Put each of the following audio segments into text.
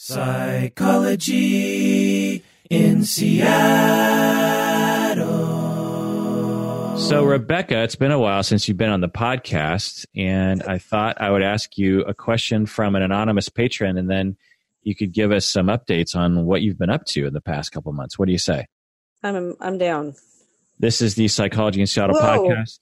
Psychology in Seattle. So, Rebecca, it's been a while since you've been on the podcast, and I thought I would ask you a question from an anonymous patron, and then you could give us some updates on what you've been up to in the past couple months. What do you say? I'm I'm down. This is the Psychology in Seattle Whoa. podcast.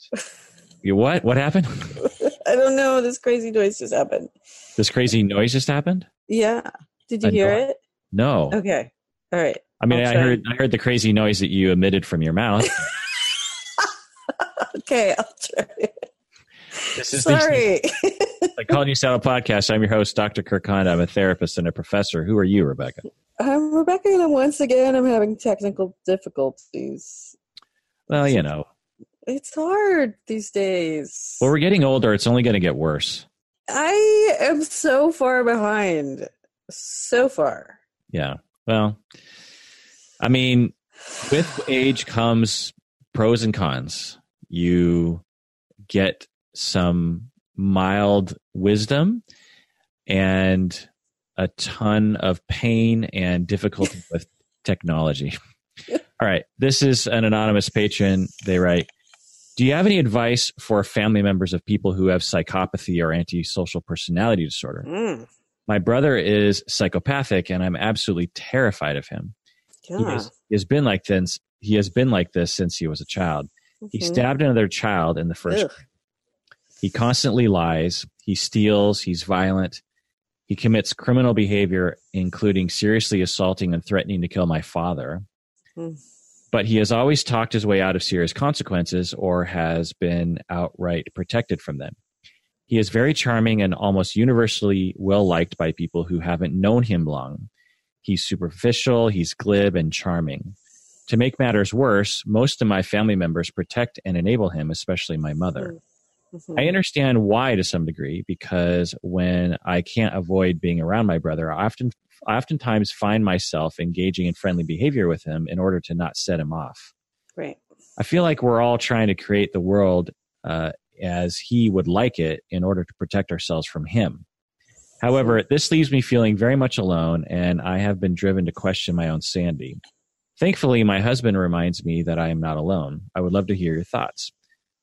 You what? What happened? I don't know. This crazy noise just happened. This crazy noise just happened? Yeah. Did you hear it? No. Okay. All right. I mean, I'll I heard I heard the crazy noise that you emitted from your mouth. Okay, I'll try. This is the Sorry. Psychology in Seattle podcast. I'm your host, Dr. Kirk Honda. I'm a therapist and a professor. Who are you, Rebecca? I'm Rebecca, and once again, I'm having technical difficulties. Well, you know, It's hard these days. well, we're getting older. It's only going to get worse. I am so far behind. So far. Yeah. Well, I mean, with age comes pros and cons. You get some mild wisdom and a ton of pain and difficulty with technology. All right. This is an anonymous patron. They write Do you have any advice for family members of people who have psychopathy or antisocial personality disorder? Mm. My brother is psychopathic and I'm absolutely terrified of him. He, Yeah. has, he has been like this. He has been like this since he was a child. He Mhm. stabbed another child in the first. Ugh. He constantly lies. He steals. He's violent. He commits criminal behavior, including seriously assaulting and threatening to kill my father. Hmm. But he has always talked his way out of serious consequences or has been outright protected from them. He is very charming and almost universally well liked by people who haven't known him long. He's superficial, he's glib, and charming. To make matters worse, most of my family members protect and enable him, especially my mother. Mhm. I understand why to some degree because when I can't avoid being around my brother, I often I oftentimes find myself engaging in friendly behavior with him in order to not set him off. Right. I feel like we're all trying to create the world uh, as he would like it in order to protect ourselves from him. However, this leaves me feeling very much alone, and I have been driven to question my own sanity. Thankfully, my husband reminds me that I am not alone. I would love to hear your thoughts.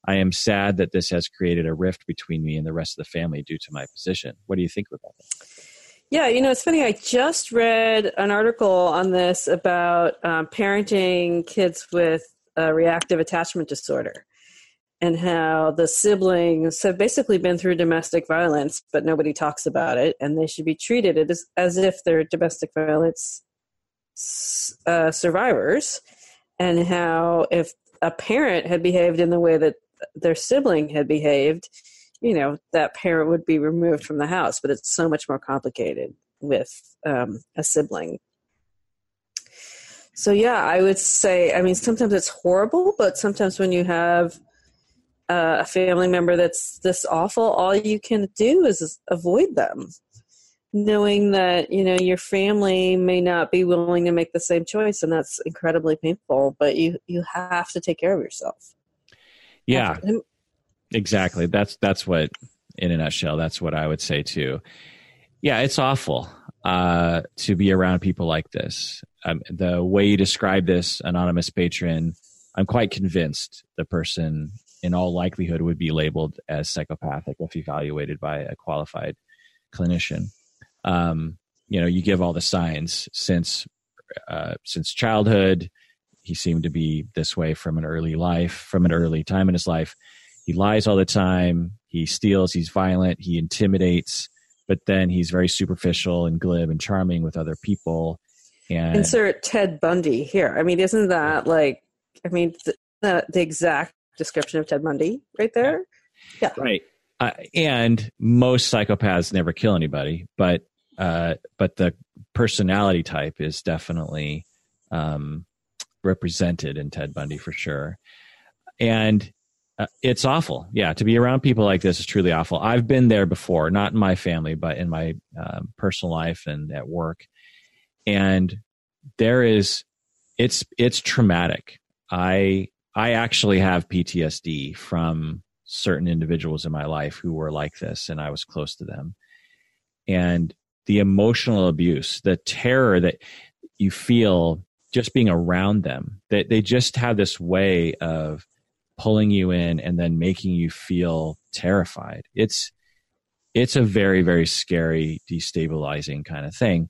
I am sad that this has created a rift between me and the rest of the family due to my position. What do you think about that? Yeah, you know, it's funny. I just read an article on this about um, parenting kids with uh, reactive attachment disorder and how the siblings have basically been through domestic violence, but nobody talks about it, and they should be treated as, as if they're domestic violence uh, survivors, and how if a parent had behaved in the way that their sibling had behaved, you know that parent would be removed from the house but it's so much more complicated with um, a sibling. So yeah i would say i mean sometimes it's horrible but sometimes when you have uh, a family member that's this awful all you can do is avoid them knowing that you know your family may not be willing to make the same choice and that's incredibly painful but you you have to take care of yourself Yeah, exactly. That's that's what, in a nutshell, that's what I would say too. Yeah, it's awful uh, to be around people like this. Um, the way you describe this anonymous patron, I'm quite convinced the person, in all likelihood, would be labeled as psychopathic if evaluated by a qualified clinician. Um, you know, you give all the signs since uh, since childhood. He seemed to be this way from an early life, from an early time in his life. He lies all the time. He steals. He's violent. He intimidates. But then he's very superficial and glib and charming with other people. And insert Ted Bundy here. I mean, isn't that like, I mean, th- the, the exact description of Ted Bundy right there? Yeah. Right, uh, and most psychopaths never kill anybody, but uh, but the personality type is definitely um, represented in Ted Bundy for sure. And uh, it's awful. Yeah, to be around people like this is truly awful. I've been there before, not in my family, but in my um, personal life and at work. And there is, it's it's traumatic. I I actually have PTSD from certain individuals in my life who were like this, and I was close to them. And the emotional abuse, the terror that you feel just being around them. That they, just have this way of pulling you in and then making you feel terrified. It's it's a very very scary, destabilizing kind of thing.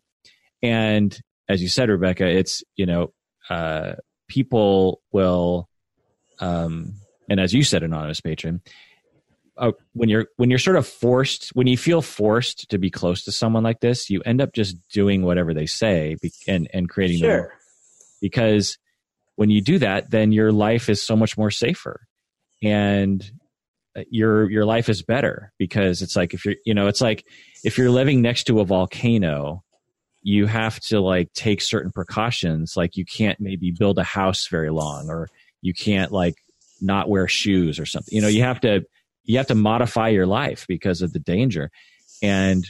And as you said, Rebecca, it's you know uh, people will, um, and as you said, anonymous patron, uh, when you're when you're sort of forced when you feel forced to be close to someone like this you end up just doing whatever they say be, and and creating sure. the because when you do that then your life is so much more safer and uh, your your life is better because it's like if you're you know it's like if you're living next to a volcano you have to like take certain precautions like you can't maybe build a house very long or you can't like not wear shoes or something you know you have to you have to modify your life because of the danger. And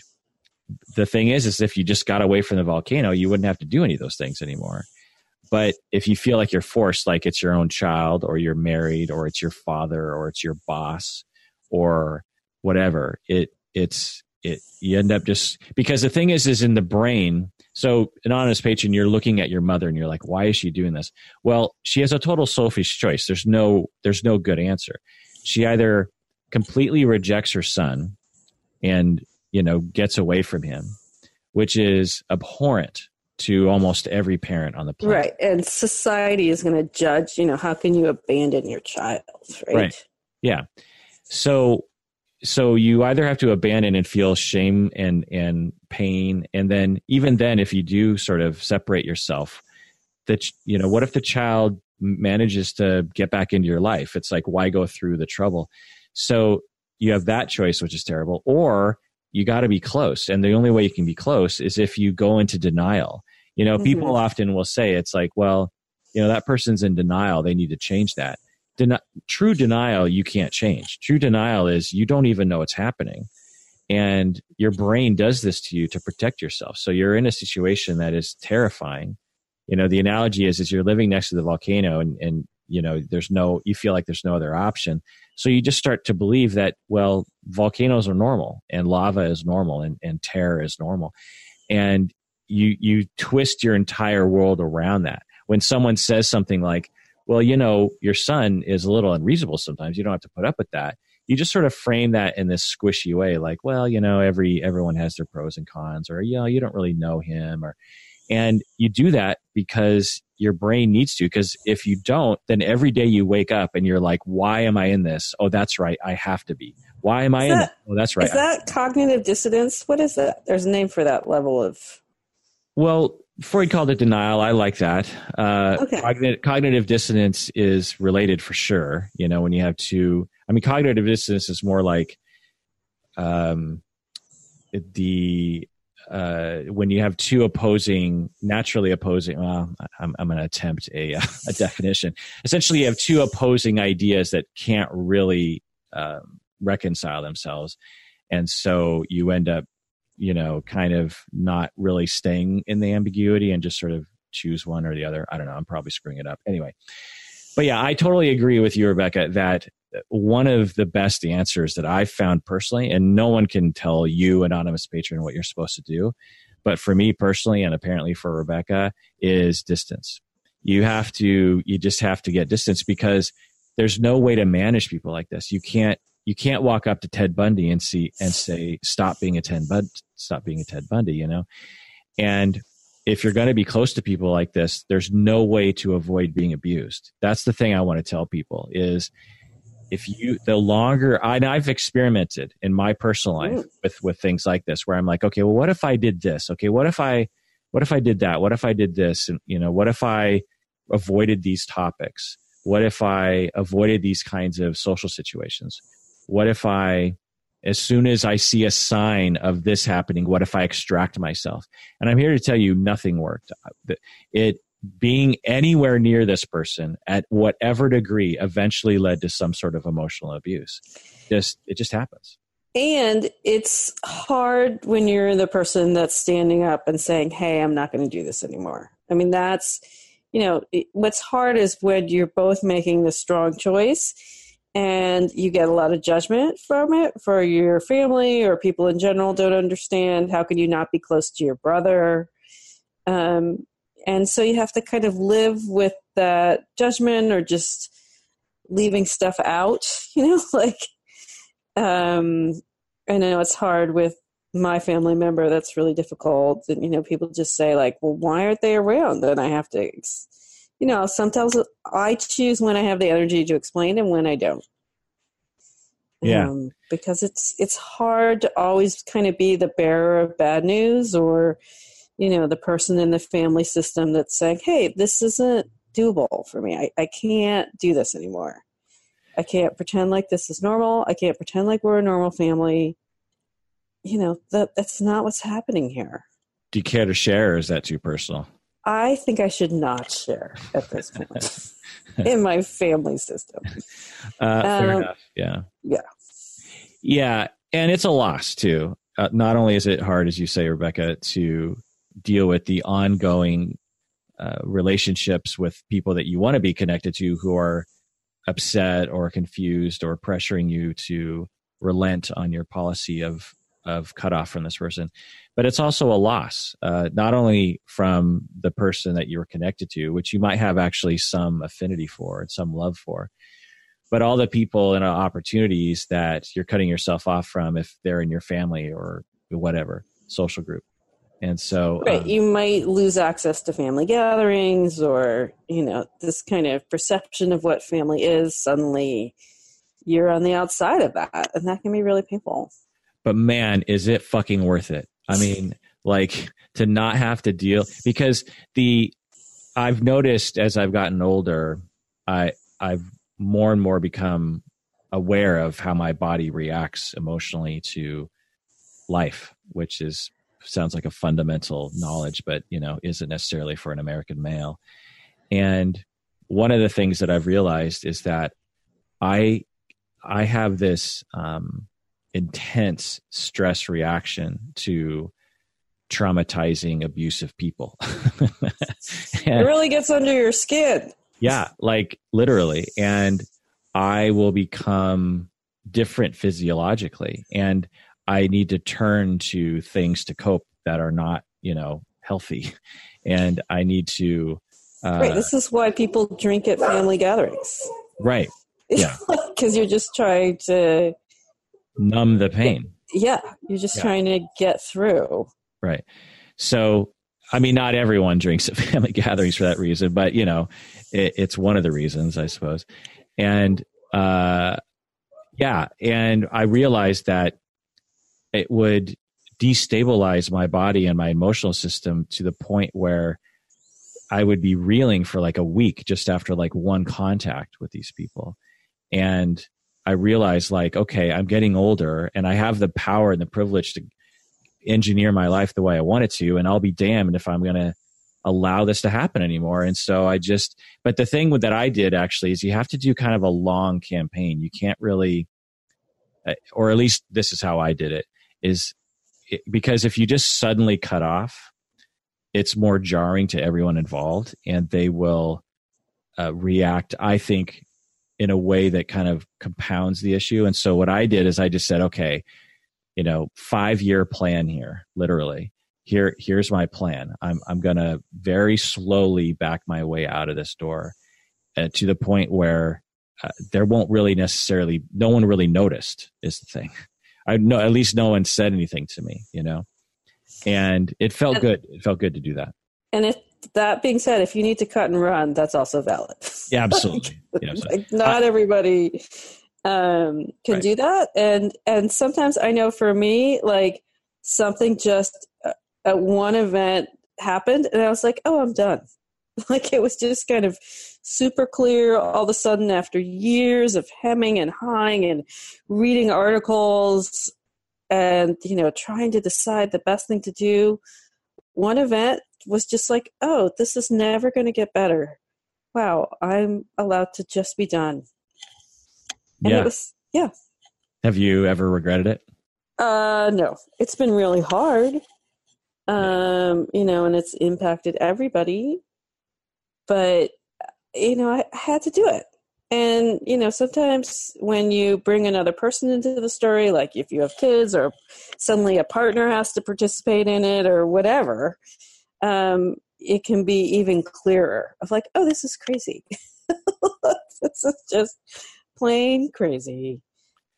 the thing is, is if you just got away from the volcano, you wouldn't have to do any of those things anymore. But if you feel like you're forced, like it's your own child, or you're married, or it's your father, or it's your boss, or whatever, it it's it you end up just because the thing is, is in the brain. So, an honest patron, you're looking at your mother and you're like, why is she doing this? Well, she has a total selfish choice. There's no there's no good answer. She either completely rejects her son and you know gets away from him which is abhorrent to almost every parent on the planet right and society is going to judge you know how can you abandon your child right, right. yeah so so you either have to abandon and feel shame and and pain and then even then if you do sort of separate yourself that you know what if the child manages to get back into your life it's like why go through the trouble so you have that choice, which is terrible, or you got to be close. And the only way you can be close is if you go into denial. You know, mm-hmm. people often will say, it's like, well, you know, that person's in denial. They need to change that. Den- true denial, you can't change. True denial is you don't even know what's happening. And your brain does this to you to protect yourself. So you're in a situation that is terrifying. You know, the analogy is, is you're living next to the volcano and, and, you know, there's no, you feel like there's no other option. So you just start to believe that, well, volcanoes are normal and lava is normal and, and terror is normal. And you, you twist your entire world around that. When someone says something like, well, you know, your son is a little unreasonable sometimes, you don't have to put up with that. You just sort of frame that in this squishy way, like, well, you know, every everyone has their pros and cons, or you know, you don't really know him, or and you do that because your brain needs to. Because if you don't, then every day you wake up and you're like, why am I in this? Oh, that's right. I have to be. Why am I in that? Oh, that's right. Is that cognitive dissonance? What is that? There's a name for that level of. Well, Freud called it denial. I like that. Uh, okay. Cognitive, cognitive dissonance is related for sure. You know, when you have two, I mean, cognitive dissonance is more like um, the uh, when you have two opposing, naturally opposing, well, I'm, I'm going to attempt a, a definition. Essentially, you have two opposing ideas that can't really um, reconcile themselves. And so you end up, you know, kind of not really staying in the ambiguity and just sort of choose one or the other. I don't know. I'm probably screwing it up. Anyway. But yeah, I totally agree with you, Rebecca, that one of the best answers that I've found personally, and no one can tell you, anonymous patron, what you're supposed to do. But for me personally, and apparently for Rebecca, is distance. You have to, you just have to get distance because there's no way to manage people like this. You can't, you can't walk up to Ted Bundy and see and say, "Stop being a Ted Bud, stop being a Ted Bundy," you know. And if you're going to be close to people like this, there's no way to avoid being abused. That's the thing I want to tell people is if you the longer I, I've experimented in my personal life Ooh. with with things like this where I'm like, okay, well, what if I did this? Okay, what if I what if I did that? What if I did this? And you know, what if I avoided these topics? What if I avoided these kinds of social situations? What if I as soon as I see a sign of this happening, what if I extract myself? And I'm here to tell you nothing worked. It being anywhere near this person at whatever degree eventually led to some sort of emotional abuse. Just it just happens. And it's hard when you're the person that's standing up and saying, "Hey, I'm not going to do this anymore." I mean, that's you know, what's hard is when you're both making the strong choice and you get a lot of judgment from it for your family or people in general don't understand how can you not be close to your brother. Um, and so you have to kind of live with that judgment or just leaving stuff out you know like um, i know it's hard with my family member that's really difficult. And you know people just say like well why aren't they around? Then i have to you know, sometimes I choose when I have the energy to explain and when I don't. Yeah. Um, because it's it's hard to always kind of be the bearer of bad news or, you know, the person in the family system that's saying, Hey, this isn't doable for me. I, I can't do this anymore. I can't pretend like this is normal. I can't pretend like we're a normal family. You know, that that's not what's happening here. Do you care to share or is that too personal? I think I should not share at this point in my family system. Uh, fair Um, enough. Yeah. Yeah. Yeah. And it's a loss too. Uh, not only is it hard, as you say, Rebecca, to deal with the ongoing uh, relationships with people that you want to be connected to who are upset or confused or pressuring you to relent on your policy of of cutoff from this person but it's also a loss uh, not only from the person that you were connected to which you might have actually some affinity for and some love for but all the people and opportunities that you're cutting yourself off from if they're in your family or whatever social group and so Right. um, You might lose access to family gatherings or, you know, this kind of perception of what family is. Suddenly you're on the outside of that. And that can be really painful. But man is it fucking worth it? I mean like to not have to deal because the i've noticed as i've gotten older i i've more and more become aware of how my body reacts emotionally to life which is sounds like a fundamental knowledge but you know isn't necessarily for an american male. And one of the things that i've realized is that i i have this um intense stress reaction to traumatizing abusive people It really gets under your skin. yeah like literally and i will become different physiologically and i need to turn to things to cope that are not you know healthy and i need to uh, right. This is why people drink at family gatherings. right Yeah. Because you're just trying to, numb the pain yeah, you're just Yeah. trying to get through. Right. So, I mean, not everyone drinks at family gatherings for that reason, but you know, it, it's one of the reasons, I suppose. And uh, yeah, and I realized that it would destabilize my body and my emotional system to the point where I would be reeling for like a week just after like one contact with these people. And I realized like, okay, I'm getting older and I have the power and the privilege to engineer my life the way I want it to, and I'll be damned if I'm going to allow this to happen anymore. And so I just, but the thing that I did actually is you have to do kind of a long campaign. You can't really, uh, or at least this is how I did it, is because if you just suddenly cut off, it's more jarring to everyone involved, and they will uh, react. I think in a way that kind of compounds the issue. And so what I did is I just said, okay, you know, five year plan here, literally. Here, here's my plan. I'm I'm gonna very slowly back my way out of this door, uh, to the point where uh, there won't really necessarily, no one really noticed. Is the thing. I know at least no one said anything to me, you know, and it felt good. It felt good to do that. And if that being said, if you need to cut and run, that's also valid. Yeah, absolutely. Yeah, absolutely. like not everybody um, can Right. do that, and and sometimes I know for me, like something just uh, at one event happened, and I was like, oh, I'm done. Like it was just kind of super clear all of a sudden after years of hemming and hawing and reading articles and you know trying to decide the best thing to do one event was just like oh this is never going to get better. Wow i'm allowed to just be done. And yeah. it was yeah. Have you ever regretted it? uh no. It's been really hard um you know and it's impacted everybody but you know i, I had to do it And, you know, sometimes when you bring another person into the story, like if you have kids or suddenly a partner has to participate in it or whatever, um, it can be even clearer of like, oh, this is crazy. this is just plain crazy.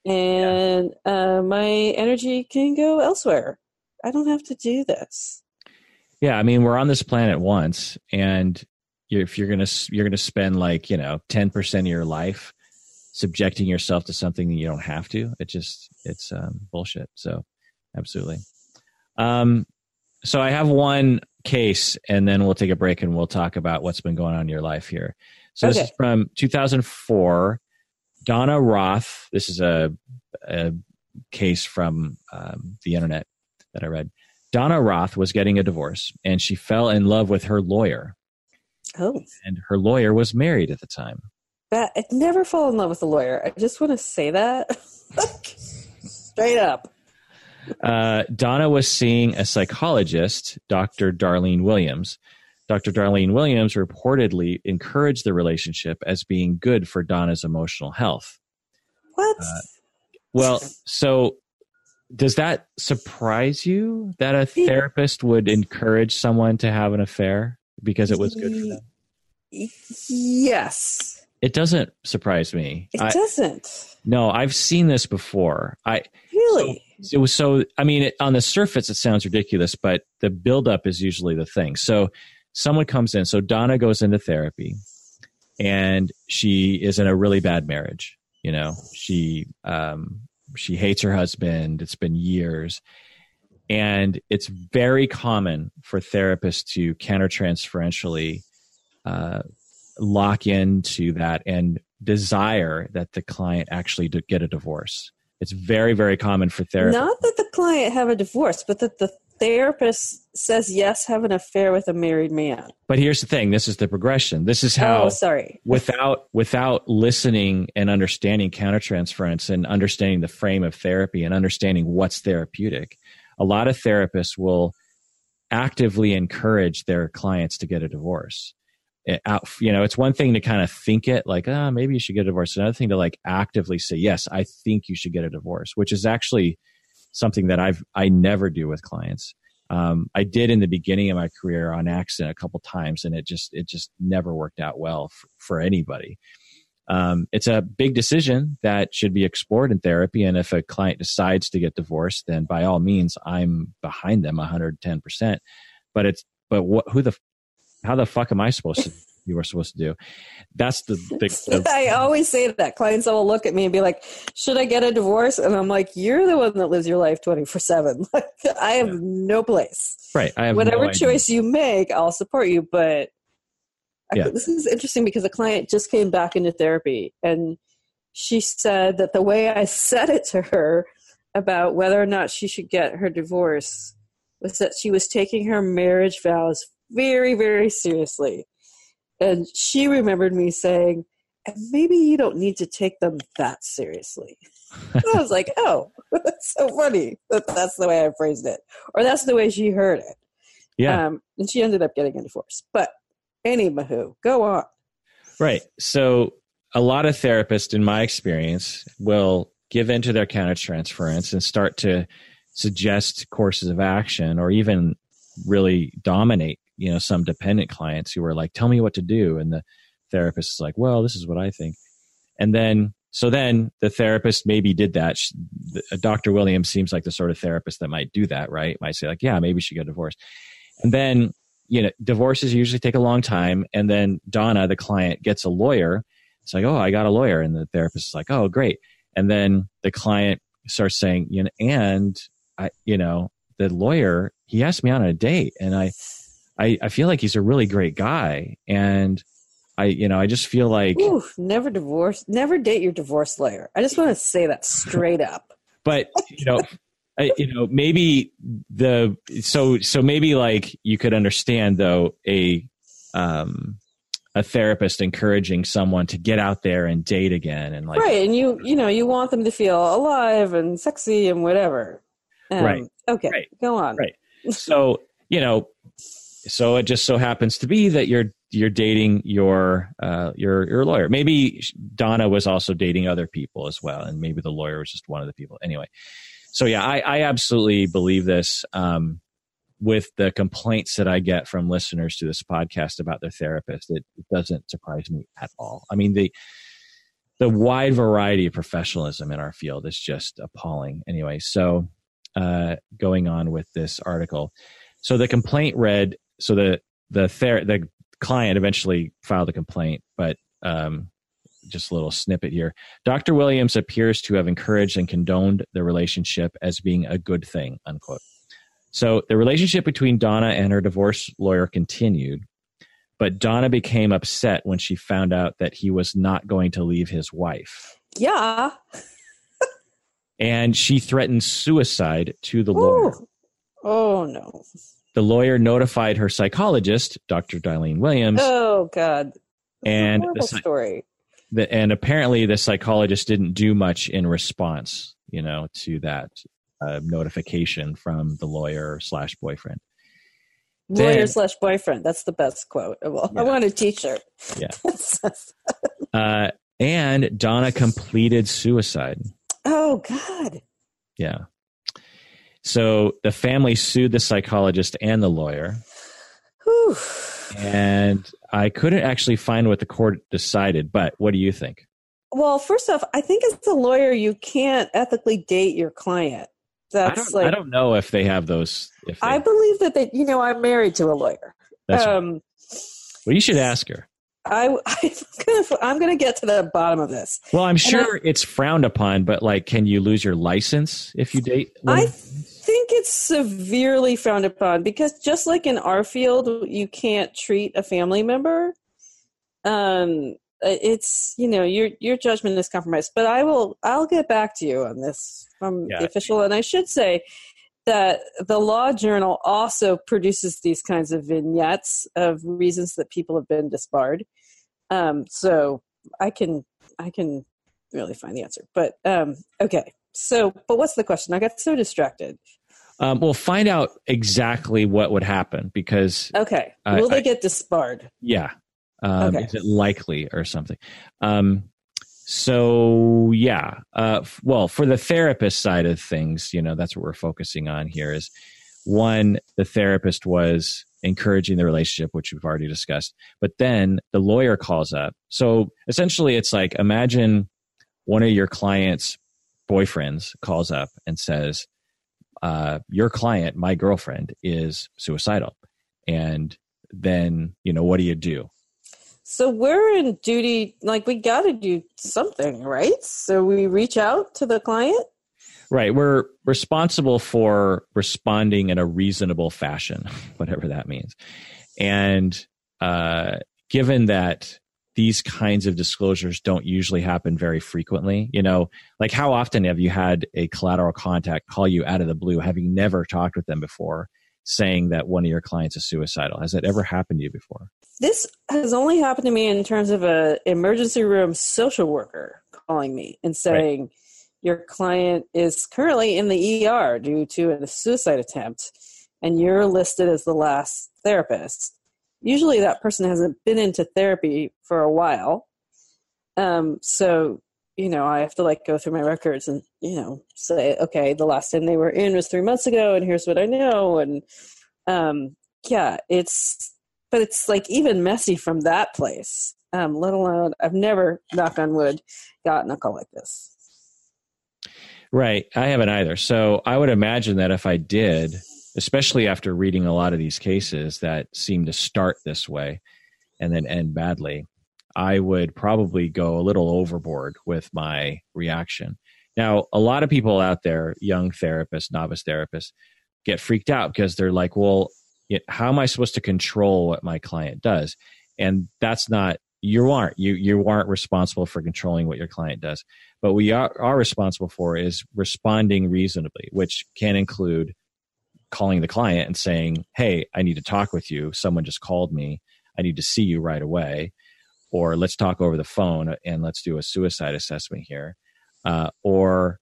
And uh, my energy can go elsewhere. I don't have to do this. Yeah, I mean, we're on this planet once, and if you're gonna you're gonna spend like you know ten percent of your life subjecting yourself to something you don't have to, it just it's um, bullshit. So, absolutely. Um, so I have one case, and then we'll take a break and we'll talk about what's been going on in your life here. So okay. this is from 2004. Donna Roth. This is a, a case from um, the internet that I read. Donna Roth was getting a divorce, and she fell in love with her lawyer. Oh, and her lawyer was married at the time. That I'd never fall in love with a lawyer. I just want to say that straight up. Uh, Donna was seeing a psychologist, Dr. Darlene Williams. Dr. Darlene Williams reportedly encouraged the relationship as being good for Donna's emotional health. What? Uh, well, so does that surprise you that a therapist would encourage someone to have an affair because it was good for them? Yes. It doesn't surprise me. It I, doesn't. No, I've seen this before. I really. So, it was so. I mean, it, on the surface, it sounds ridiculous, but the buildup is usually the thing. So, someone comes in. So Donna goes into therapy, and she is in a really bad marriage. You know, she um, she hates her husband. It's been years, and it's very common for therapists to countertransferentially uh, lock into that and desire that the client actually get a divorce. It's very, very common for therapists. Not that the client have a divorce, but that the therapist says yes, have an affair with a married man. But here's the thing: this is the progression. This is how. Oh, sorry. Without without listening and understanding countertransference and understanding the frame of therapy and understanding what's therapeutic, a lot of therapists will actively encourage their clients to get a divorce. Out you know it's one thing to kind of think it like ah oh, maybe you should get a divorce. Another thing to like actively say yes i think you should get a divorce which is actually something that i've i never do with clients. Um, i did in the beginning of my career on accident a couple times and it just it just never worked out well for, for anybody um, it's a big decision that should be explored in therapy and if a client decides to get divorced then by all means i'm behind them 110% but it's but what, who the how the fuck am I supposed to? You were supposed to do. That's the big. I always say that clients will look at me and be like, "Should I get a divorce?" And I'm like, "You're the one that lives your life 24 seven. Like, I have yeah. no place. Right. I have whatever no choice you make, I'll support you. But yeah. This is interesting because a client just came back into therapy and she said that the way I said it to her about whether or not she should get her divorce was that she was taking her marriage vows very, very seriously. And she remembered me saying, maybe you don't need to take them that seriously. I was like, oh, that's so funny that that's the way I phrased it. Or that's the way she heard it. Yeah. Um, and she ended up getting a divorce. But anywho, go on. Right. So a lot of therapists, in my experience, will give in to their countertransference and start to suggest courses of action or even really dominate you know some dependent clients who are like tell me what to do. And the therapist is like well this is what i think. And then so then the therapist maybe did that. Dr williams seems like the sort of therapist that might do that right? Might say like yeah maybe she got divorced. And then you know divorces usually take a long time and then donna the client gets a lawyer it's like oh i got a lawyer and the therapist is like oh great and then the client starts saying you know and i you know the lawyer he asked me on a date and i I, I feel like he's a really great guy. And I, you know, I just feel like Ooh, never divorce, never date your divorce lawyer. I just want to say that straight up. but you know, you know, maybe the so so maybe like you could understand though a um a therapist encouraging someone to get out there and date again and like right and you you know you want them to feel alive and sexy and whatever um, right okay right. go on right so you know so it just so happens to be that you're you're dating your uh, your your lawyer. Maybe Donna was also dating other people as well, and maybe the lawyer was just one of the people. Anyway, so yeah, I, I absolutely believe this. Um, with the complaints that I get from listeners to this podcast about their therapist, it, it doesn't surprise me at all. I mean, the the wide variety of professionalism in our field is just appalling. Anyway, so uh, going on with this article, so the complaint read, so the the ther- the client eventually filed a complaint, but um, just a little snippet here. Dr. Williams appears to have encouraged and condoned the relationship as being a good thing, unquote. So the relationship between Donna and her divorce lawyer continued, but Donna became upset when she found out that he was not going to leave his wife. Yeah. and she threatened suicide to the Ooh. lawyer. Oh, no. The lawyer notified her psychologist, Dr. Darlene Williams. Oh, God. and the story. The, and apparently the psychologist didn't do much in response, you know, to that a notification from the lawyer slash boyfriend. Lawyer slash boyfriend. That's the best quote of all. Yeah. I want a T-shirt. Yeah. uh, and Donna completed suicide. Oh God. Yeah. So the family sued the psychologist and the lawyer. Whew. And I couldn't actually find what the court decided, but what do you think? Well, first off, I think as a lawyer, you can't ethically date your client that's I don't, like I don't know if they have those. If I believe that they, you know, I'm married to a lawyer. That's um, right. Well, you should ask her. I, I'm gonna, I'm gonna get to the bottom of this. Well, I'm sure I, it's frowned upon, but like, can you lose your license if you date? I think it's severely frowned upon because just like in our field, you can't treat a family member. Um, it's you know your your judgment is compromised. But I will, I'll get back to you on this from yeah. the official. And I should say that the Law Journal also produces these kinds of vignettes of reasons that people have been disbarred. Um, so I can I can really find the answer. But um, okay, so but what's the question? I got so distracted. Um, we'll find out exactly what would happen because okay, will they get disbarred? Yeah, um, okay. is it likely or something? Um, so yeah uh, f- well for the therapist side of things you know that's what we're focusing on here is one the therapist was encouraging the relationship which we've already discussed but then the lawyer calls up so essentially it's like imagine one of your clients boyfriends calls up and says uh, your client my girlfriend is suicidal and then you know what do you do so we're in duty, like we got to do something, right? So we reach out to the client. Right. We're responsible for responding in a reasonable fashion, whatever that means. And uh, given that these kinds of disclosures don't usually happen very frequently, you know, like how often have you had a collateral contact call you out of the blue, having never talked with them before, saying that one of your clients is suicidal? Has that ever happened to you before? This has only happened to me in terms of a emergency room social worker calling me and saying right. your client is currently in the ER due to a suicide attempt and you're listed as the last therapist. Usually that person hasn't been into therapy for a while. Um, so, you know, I have to like go through my records and, you know, say, okay, the last time they were in was three months ago and here's what I know. And, um, yeah, it's, but it's like even messy from that place. Um, let alone I've never, knock on wood, gotten a call like this. Right, I haven't either. So I would imagine that if I did, especially after reading a lot of these cases that seem to start this way and then end badly, I would probably go a little overboard with my reaction. Now, a lot of people out there, young therapists, novice therapists, get freaked out because they're like, well, how am I supposed to control what my client does? And that's not you aren't you you aren't responsible for controlling what your client does. But we are, are responsible for is responding reasonably, which can include calling the client and saying, "Hey, I need to talk with you. Someone just called me. I need to see you right away." Or let's talk over the phone and let's do a suicide assessment here. Uh, or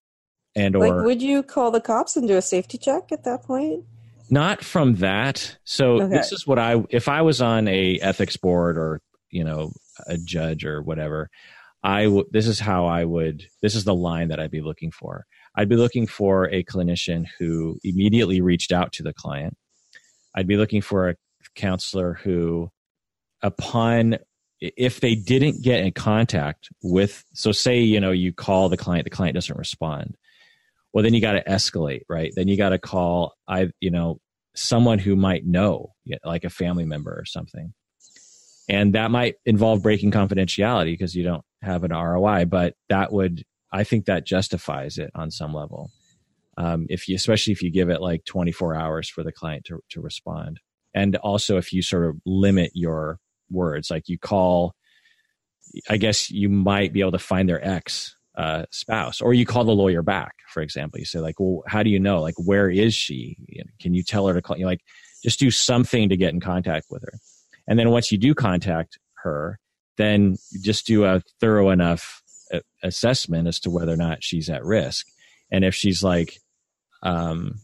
and or like, would you call the cops and do a safety check at that point? Not from that. So Okay. this is what I if I was on a ethics board or you know a judge or whatever, I w- this is how I would this is the line that I'd be looking for. I'd be looking for a clinician who immediately reached out to the client. I'd be looking for a counselor who upon if they didn't get in contact with so say you know you call the client the client doesn't respond. Well then you got to escalate right? Then you got to call i you know someone who might know like a family member or something. And that might involve breaking confidentiality because you don't have an roi but that would i think that justifies it on some level. Um, if you especially if you give it like 24 hours for the client to, to respond. And also if you sort of limit your words like you call i guess you might be able to find their ex uh, spouse or you call the lawyer back for example. You say like well how do you know? Like where is she? Can you tell her to call? You like just do something to get in contact with her. And then once you do contact her then just do a thorough enough assessment as to whether or not she's at risk. And if she's like um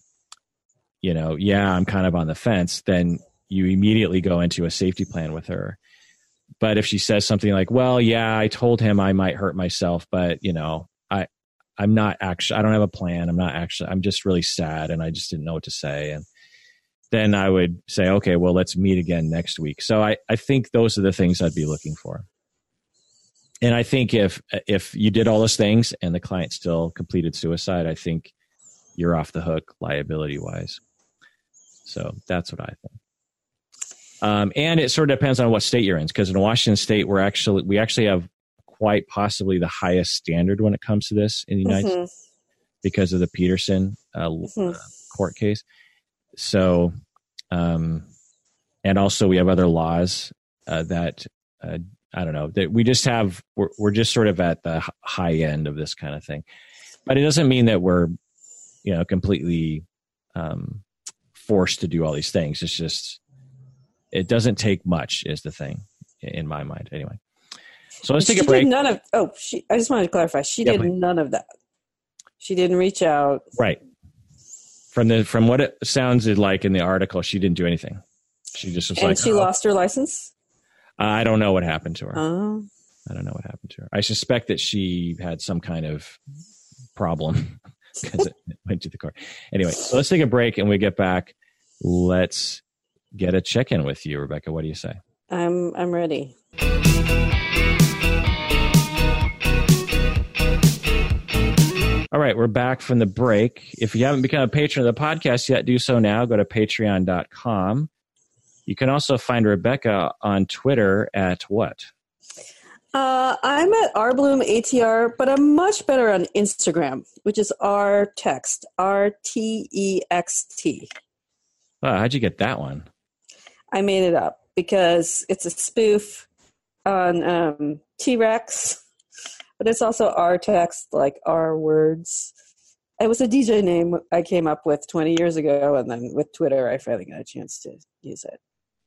you know yeah i'm kind of on the fence then you immediately go into a safety plan with her. But if she says something like well yeah i told him i might hurt myself but you know i i'm not actually i don't have a plan. I'm not actually i'm just really sad and i just didn't know what to say. And then i would say okay well let's meet again next week. So i i think those are the things i'd be looking for and i think if if you did all those things and the client still completed suicide i think you're off the hook liability wise so that's what i think um, and it sort of depends on what state you're in, because in Washington State, we're actually we actually have quite possibly the highest standard when it comes to this in the United Mhm. States because of the Petersen uh, Mhm. court case. So, um, and also we have other laws uh, that uh, I don't know that we just have. We're, we're just sort of at the high end of this kind of thing, but it doesn't mean that we're, you know, completely um, forced to do all these things. It's just it doesn't take much, is the thing in my mind. Anyway, so let's take she a break. Did none of. Oh, she. I just wanted to clarify. She Yeah, did please. none of that. She didn't reach out. Right. From the from what it sounded like in the article, she didn't do anything. She just was and like, she "Oh, lost her license. I don't know what happened to her. Oh, I don't know what happened to her. I suspect that she had some kind of problem because it went to the car. Anyway, so let's take a break and we get back. Let's get a check in with you, Rebecca. What do you say? I'm I'm ready. All right, we're back from the break. If you haven't become a patron of the podcast yet, do so now. Go to patreon.com. You can also find Rebecca on Twitter at what? Uh, I'm at rbloom.atr, but I'm much better on Instagram, which is r text r t e x t. Oh, how'd you get that one? I made it up because it's a spoof on um, T Rex, but it's also R text, like R words. It was a DJ name I came up with 20 years ago, and then with Twitter, I finally got a chance to use it.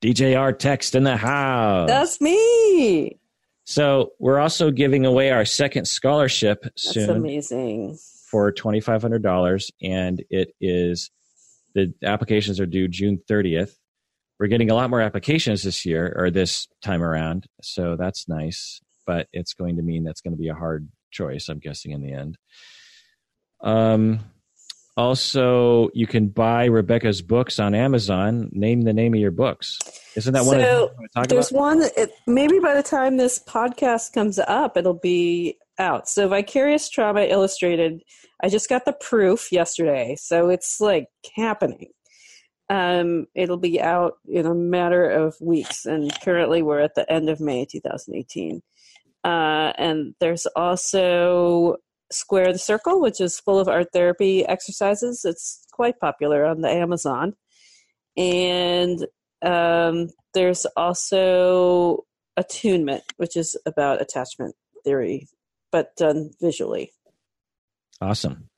DJR text in the house. That's me. so we're also giving away our second scholarship That's soon amazing. for twenty five hundred dollars, and it is the applications are due June thirtieth. We're getting a lot more applications this year or this time around, so that's nice. But it's going to mean that's going to be a hard choice, I'm guessing, in the end. Um, also, you can buy Rebecca's books on Amazon. Name the name of your books. Isn't that one of So, There's about? one, that it, maybe by the time this podcast comes up, it'll be out. So, Vicarious Trauma Illustrated, I just got the proof yesterday. So, it's like happening. Um, it'll be out in a matter of weeks. And currently, we're at the end of May 2018. Uh, and there's also Square the Circle, which is full of art therapy exercises. It's quite popular on the Amazon. And um, there's also attunement, which is about attachment theory, but done visually. Awesome.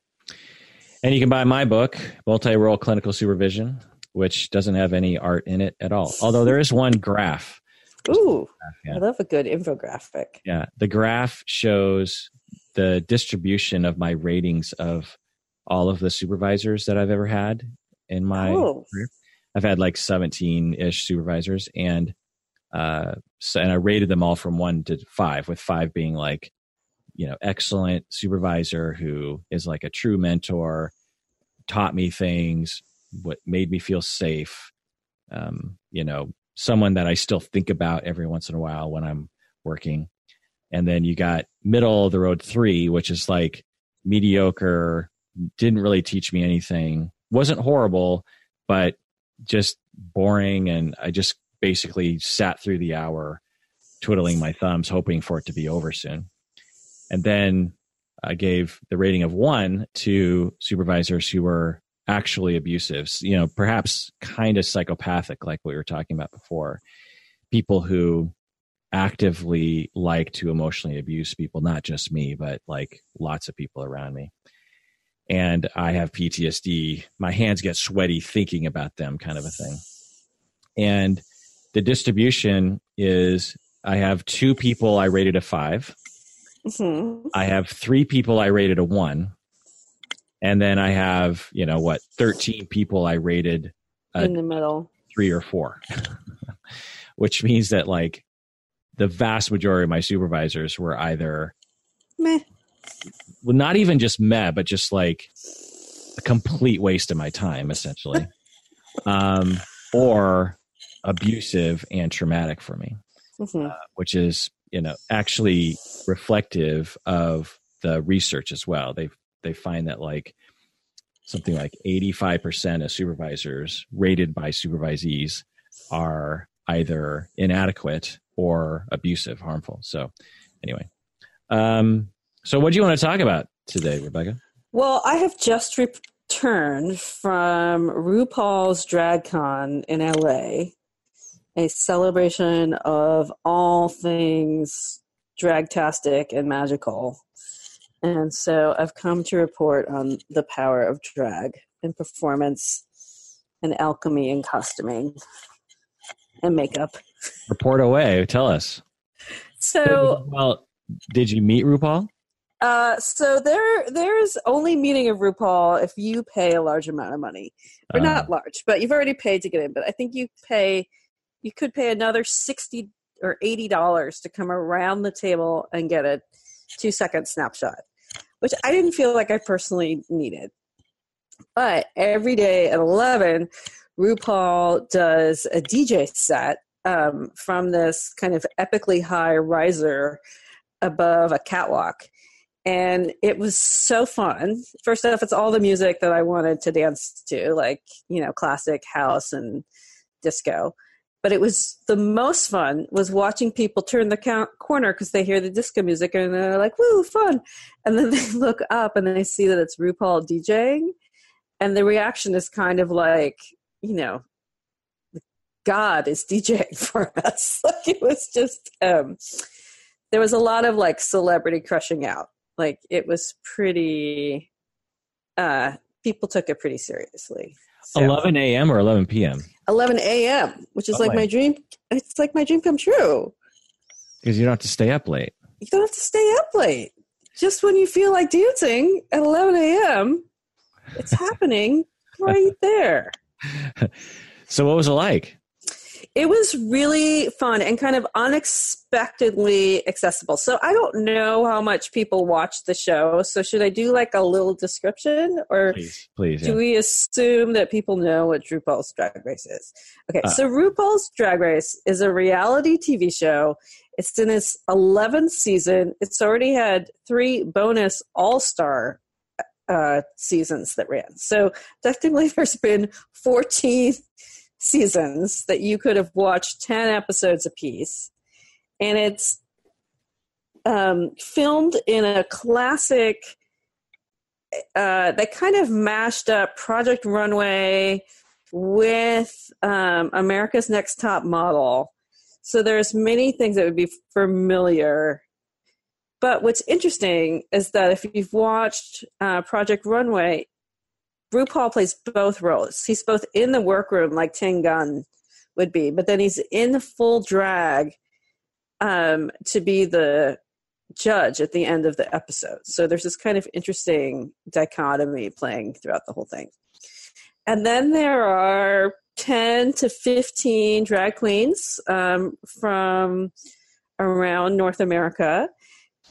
And you can buy my book, Multi Role Clinical Supervision, which doesn't have any art in it at all. Although there is one graph. Ooh, Yeah. I love a good infographic. Yeah. The graph shows the distribution of my ratings of all of the supervisors that I've ever had in my Oh. career. I've had like 17 ish supervisors and uh so, and I rated them all from 1 to 5 with 5 being like you know excellent supervisor who is like a true mentor taught me things what made me feel safe um you know someone that I still think about every once in a while when I'm working and then you got middle of the road 3 which is like mediocre didn't really teach me anything wasn't horrible but just boring. And i just basically sat through the hour twiddling my thumbs hoping for it to be over soon. And then i gave the rating of one to supervisors who were actually abusive you know perhaps kind of psychopathic like we were talking about before. People who actively like to emotionally abuse people not just me but like lots of people around me and I have PTSD. My hands get sweaty thinking about them, kind of a thing. And the distribution is I have two people I rated a five, Mhm. I have three people I rated a one, and then I have, you know, what, 13 people I rated in the middle. three or four, which means that like the vast majority of my supervisors were either Meh. well, not even just meh, but just like a complete waste of my time, essentially, um, or abusive and traumatic for me, Mhm. which is you know actually reflective of the research as well. They they find that like something like eighty five percent of supervisors rated by supervisees are either inadequate or abusive, harmful. So anyway, um, so what do you want to talk about today, Rebecca? Well, I have just returned from RuPaul's DragCon in LA, a celebration of all things dragtastic and magical. And so I've come to report on the power of drag and performance and alchemy and costuming and makeup. Report away. Tell us. So well, did you meet RuPaul? Uh, so there, there's only meeting of RuPaul if you pay a large amount of money, or Uh, not large, but you've already paid to get in. But I think you pay, you could pay another sixty or eighty dollars to come around the table and get a two second snapshot, which I didn't feel like I personally needed. But every day at eleven, RuPaul does a DJ set um, from this kind of epically high riser above a catwalk and it was so fun. First off, it's all the music that I wanted to dance to, like you know, classic house and disco. But it was the most fun was watching people turn the corner because they hear the disco music and they're like, "Woo, fun!" And then they look up and they see that it's RuPaul DJing, and the reaction is kind of like, you know, God is DJing for us. like it was just. Um, there was a lot of like celebrity crushing out like it was pretty uh people took it pretty seriously So, 11 a.m. or 11 p.m. 11 a.m which is Oh, like my. my dream it's like my dream come true Because you don't have to stay up late. you don't have to stay up late just when you feel like dancing at 11 a.m it's happening right there So what was it like? it was really fun and kind of unexpectedly accessible. So I don't know how much people watch the show. So should I do like a little description or Please, please. do Yeah. we assume that people know what RuPaul's Drag Race is? Okay, Uh. so RuPaul's Drag Race is a reality TV show. It's in its 11th season. It's already had three bonus All Star uh, seasons that ran. So technically, there's been 14 seasons that you could have watched 10 episodes apiece. And it's um, filmed in a classic uh, they kind of mashed up Project Runway with um, America's Next Top Model. So there's many things that would be familiar. But what's interesting is that if you've watched uh, Project Runway, RuPaul plays both roles. He's both in the workroom like Tim Gunn would be, but then he's in full drag um, to be the judge at the end of the episode. So there's this kind of interesting dichotomy playing throughout the whole thing. and then there are 10 to 15 drag queens um, from around North America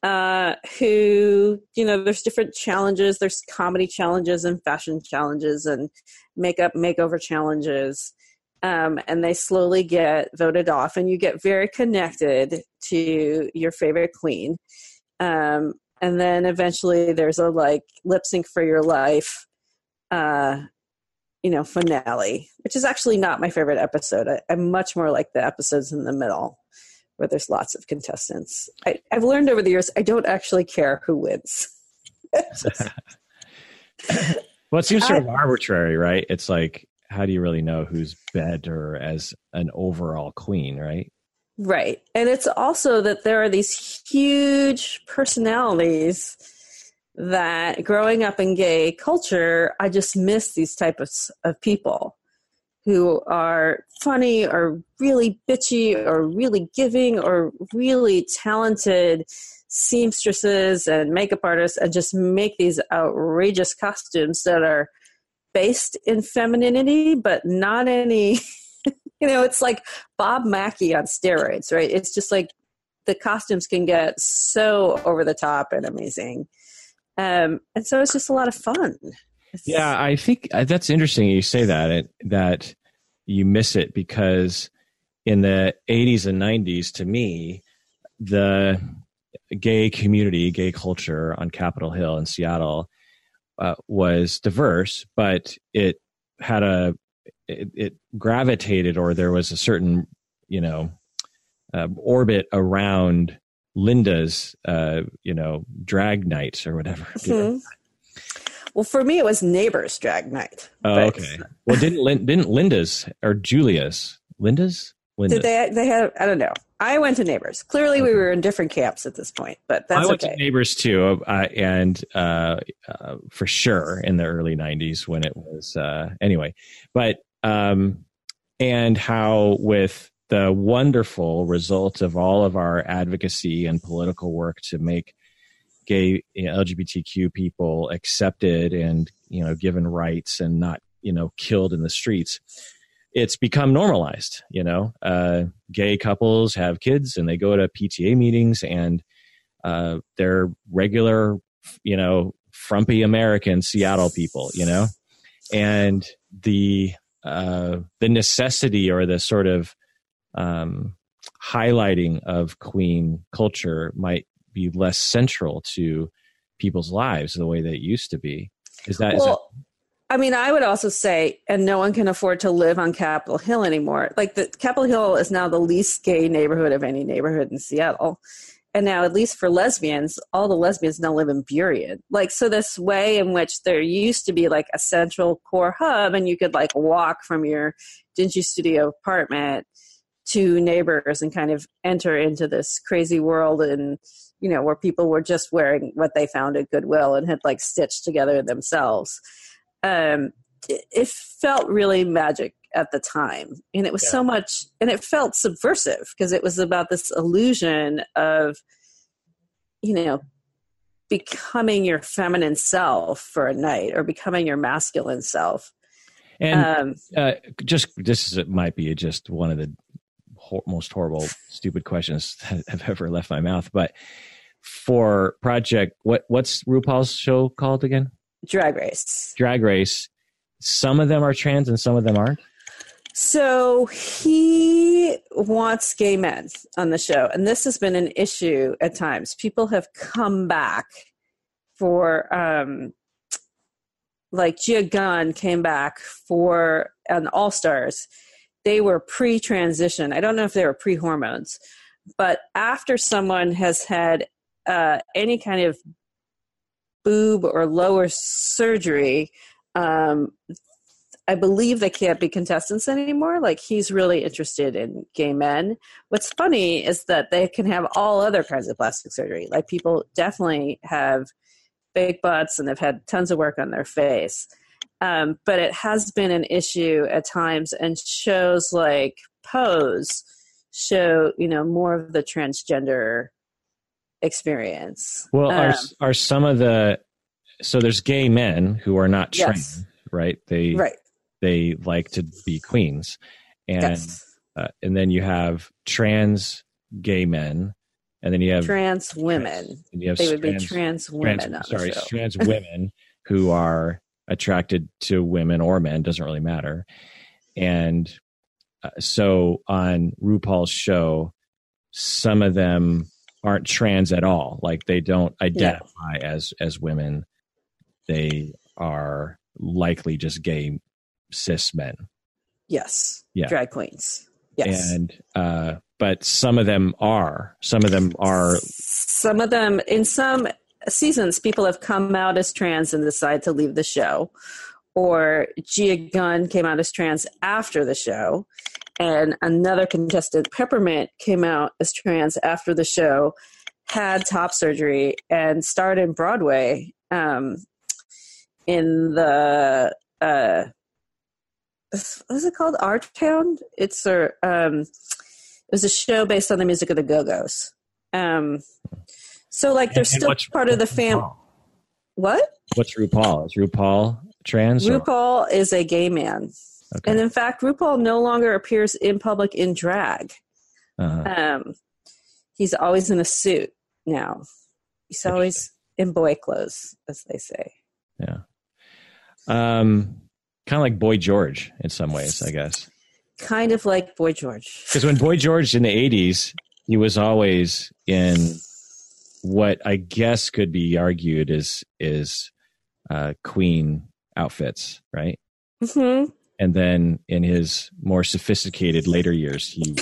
uh, who, you know, there's different challenges. There's comedy challenges and fashion challenges and makeup makeover challenges. Um, and they slowly get voted off, and you get very connected to your favorite queen. Um, and then eventually there's a like lip sync for your life uh, you know, finale, which is actually not my favorite episode. I, am much more like the episodes in the middle where there's lots of contestants. I, have learned over the years I don't actually care who wins. well, it seems sort of arbitrary, right? It's like, how do you really know who's better as an overall queen, right? Right. And it's also that there are these huge personalities that growing up in gay culture, I just miss these types of people who are funny or really bitchy or really giving or really talented seamstresses and makeup artists and just make these outrageous costumes that are based in femininity but not any you know it's like bob mackie on steroids right it's just like the costumes can get so over the top and amazing um, and so it's just a lot of fun. Yeah, I think uh, that's interesting. You say that it, that you miss it because in the 80s and 90s, to me, the gay community, gay culture on Capitol Hill in Seattle uh, was diverse, but it had a it, it, gravitated or there was a certain you know uh, orbit around Linda's, uh, you know, drag nights or whatever. Mm-hmm. Well, for me, it was Neighbors Drag Night. Oh, okay. Well, didn't didn't Linda's or Julia's Linda's? Linda's. Did they? They had. I don't know. I went to Neighbors. Clearly, okay. we were in different camps at this point, but that's I went okay. to Neighbors too, uh, and uh, uh, for sure in the early '90s when it was uh, anyway. But um, and how with the wonderful result of all of our advocacy and political work to make gay you know, LGBTQ people accepted and you know given rights and not you know killed in the streets. It's become normalized. You know, uh, gay couples have kids and they go to PTA meetings and uh, they're regular, you know, frumpy American Seattle people. You know, and the uh, the necessity or the sort of um, highlighting of queen culture might be less central to people's lives the way that it used to be. Is that? Well, is that- I mean, I would also say, and no one can afford to live on Capitol Hill anymore. Like the Capitol Hill is now the least gay neighborhood of any neighborhood in Seattle. And now, at least for lesbians, all the lesbians now live in Burien. Like, so this way in which there used to be like a central core hub and you could like walk from your dingy studio apartment to neighbors and kind of enter into this crazy world and you know where people were just wearing what they found at goodwill and had like stitched together themselves um, it, it, felt really magic at the time and it was yeah. so much and it felt subversive because it was about this illusion of you know becoming your feminine self for a night or becoming your masculine self and um, uh, just this is, it might be just one of the most horrible, stupid questions that have ever left my mouth. But for Project, what what's RuPaul's show called again? Drag Race. Drag Race. Some of them are trans and some of them aren't. So he wants gay men on the show, and this has been an issue at times. People have come back for, um, like Gia Gunn came back for an All Stars, they were pre transition. I don't know if they were pre hormones, but after someone has had uh, any kind of boob or lower surgery, um, I believe they can't be contestants anymore. Like he's really interested in gay men. What's funny is that they can have all other kinds of plastic surgery. Like people definitely have fake butts and they've had tons of work on their face. Um, but it has been an issue at times, and shows like Pose show you know more of the transgender experience. Well, um, are are some of the so there's gay men who are not trans, yes. right? They right. they like to be queens, and yes. uh, and then you have trans gay men, and then you have trans women. and you have They would be trans- trans women. trans- sorry, trans women who are attracted to women or men doesn't really matter. And uh, so on RuPaul's show, some of them aren't trans at all. Like they don't identify as as women. They are likely just gay cis men. Yes. Yeah. Drag queens. Yes. And uh but some of them are. Some of them are some of them in some seasons people have come out as trans and decide to leave the show or gia gunn came out as trans after the show and another contestant peppermint came out as trans after the show had top surgery and starred in broadway um, in the uh, what is it called our town it's a um, it was a show based on the music of the go-go's um, so like they're still part of the what's fam RuPaul? what What's RuPaul? Is RuPaul trans? or- RuPaul is a gay man. Okay. And in fact, RuPaul no longer appears in public in drag. Uh-huh. Um, he's always in a suit now. He's always in boy clothes, as they say. Yeah. Um, kind of like Boy George in some ways, I guess. Kind of like Boy George. Because when Boy George in the '80s, he was always in what I guess could be argued is is uh, Queen outfits, right? hmm And then in his more sophisticated later years, he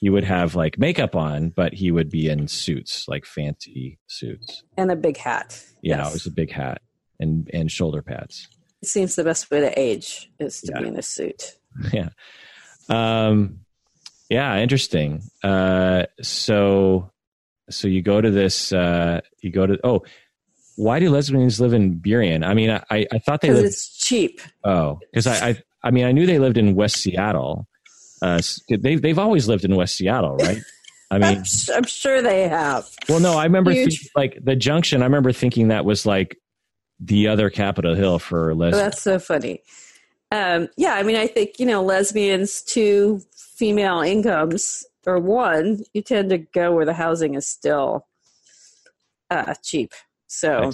he would have like makeup on, but he would be in suits, like fancy suits. And a big hat. Yeah, Yes. it was a big hat and and shoulder pads. It seems the best way to age is to Yeah. be in a suit. yeah um yeah interesting uh so so you go to this uh you go to oh why do lesbians live in burien i mean i i thought they Because lived it's cheap. oh because I, I i mean i knew they lived in west seattle uh they've they've always lived in west seattle right i mean I'm, sure they have. well no i remember think, like the junction i remember thinking that was like the other capitol hill for lesbians That's so funny. Um, yeah, I mean, I think you know, lesbians two female incomes or one, you tend to go where the housing is still uh, cheap. So.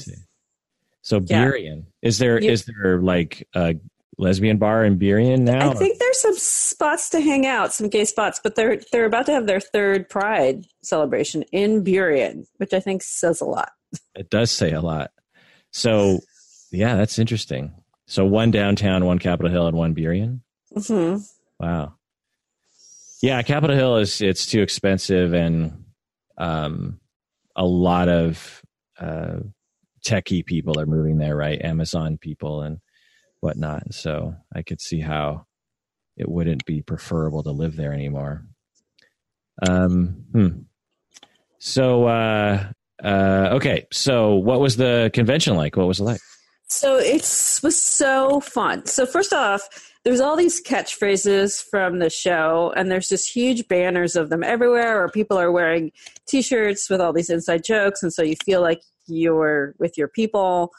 So Yeah. Burien, is there is there like a lesbian bar in Burien now? I think there's some spots to hang out, some gay spots, but they're they're about to have their third Pride celebration in Burien, which I think says a lot. it does say a lot. So yeah, that's interesting. So one downtown, one Capitol Hill, and one Burien. hmm Wow. Yeah, Capitol Hill is it's too expensive, and um, a lot of uh, techie people are moving there, right? Amazon people and whatnot. So I could see how it wouldn't be preferable to live there anymore. Um, hmm. So uh, uh, okay, so what was the convention like? What was it like? So it was so fun. So first off, there's all these catchphrases from the show, and there's just huge banners of them everywhere, or people are wearing T-shirts with all these inside jokes, and so you feel like you're with your people.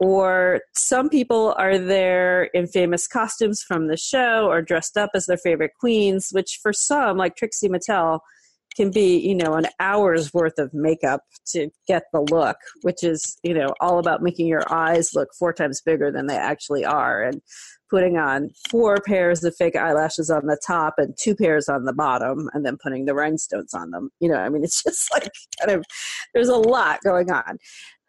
Or some people are there in famous costumes from the show, or dressed up as their favorite queens. Which for some, like Trixie Mattel, can be you know an hour's worth of makeup to get the look which is you know all about making your eyes look four times bigger than they actually are and putting on four pairs of fake eyelashes on the top and two pairs on the bottom and then putting the rhinestones on them you know i mean it's just like kind of there's a lot going on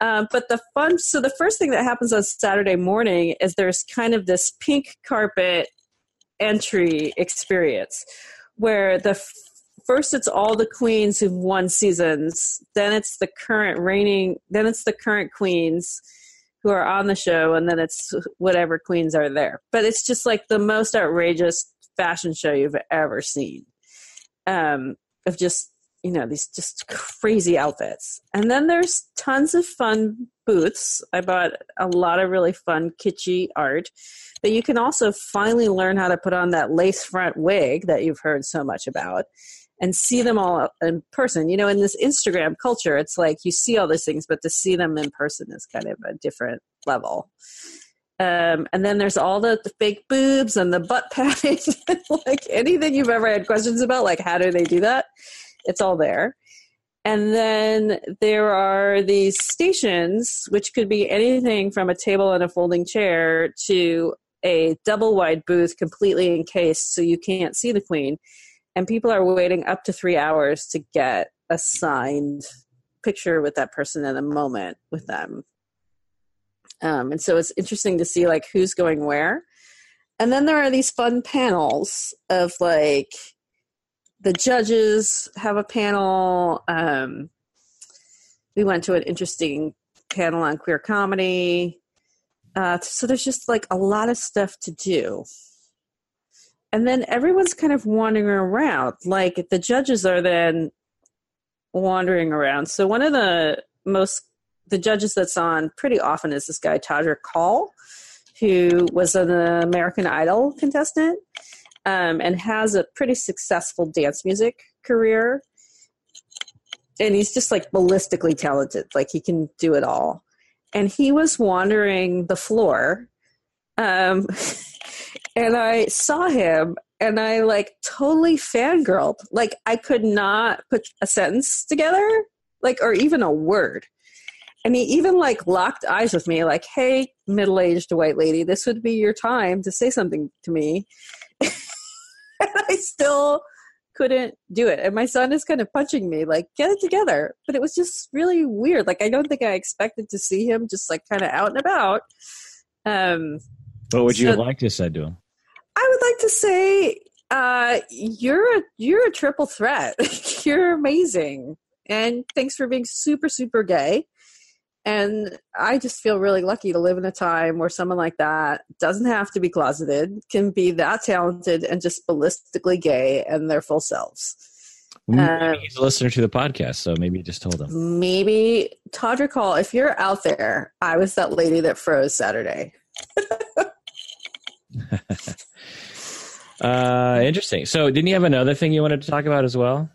um, but the fun so the first thing that happens on saturday morning is there's kind of this pink carpet entry experience where the f- first it's all the queens who've won seasons then it's the current reigning then it's the current queens who are on the show and then it's whatever queens are there. But it's just like the most outrageous fashion show you've ever seen um of just you know these just crazy outfits and then there's tons of fun booths i bought a lot of really fun kitschy art but you can also finally learn how to put on that lace front wig that you've heard so much about and see them all in person. You know, in this Instagram culture, it's like you see all these things, but to see them in person is kind of a different level. Um, and then there's all the, the fake boobs and the butt padding, like anything you've ever had questions about, like how do they do that? It's all there. And then there are these stations, which could be anything from a table and a folding chair to a double wide booth completely encased so you can't see the queen. And people are waiting up to three hours to get a signed picture with that person in a moment with them. Um, and so it's interesting to see like who's going where. And then there are these fun panels of like the judges have a panel. Um, we went to an interesting panel on queer comedy. Uh, so there's just like a lot of stuff to do. And then everyone's kind of wandering around. Like the judges are then wandering around. So one of the most the judges that's on pretty often is this guy Todrick Hall, who was an American Idol contestant um, and has a pretty successful dance music career. And he's just like ballistically talented, like he can do it all. And he was wandering the floor, um, and I saw him, and I like totally fangirled. Like I could not put a sentence together, like or even a word. And he even like locked eyes with me, like, "Hey, middle-aged white lady, this would be your time to say something to me." And I still couldn't do it. And my son is kind of punching me, like, get it together. But it was just really weird. Like, I don't think I expected to see him just like kind of out and about. Um, what would you so have liked to say to him? I would like to say, uh, you're a you're a triple threat. you're amazing, and thanks for being super super gay. And I just feel really lucky to live in a time where someone like that doesn't have to be closeted, can be that talented and just ballistically gay and their full selves. Um, he's a listener to the podcast, so maybe you just told him. Maybe Todd Hall, if you're out there, I was that lady that froze Saturday. uh, interesting. So, didn't you have another thing you wanted to talk about as well?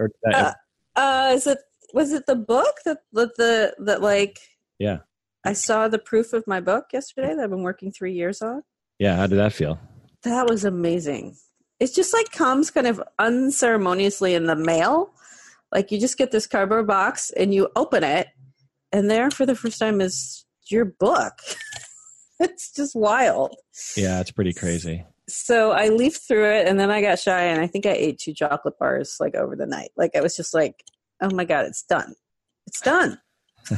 Or uh, uh, is it was it the book that that the that like yeah I saw the proof of my book yesterday that I've been working three years on. Yeah, how did that feel? That was amazing. It's just like comes kind of unceremoniously in the mail. Like you just get this cardboard box and you open it, and there for the first time is your book. it's just wild. Yeah, it's pretty crazy. So I leafed through it and then I got shy and I think I ate two chocolate bars like over the night. Like I was just like, oh my god, it's done. It's done.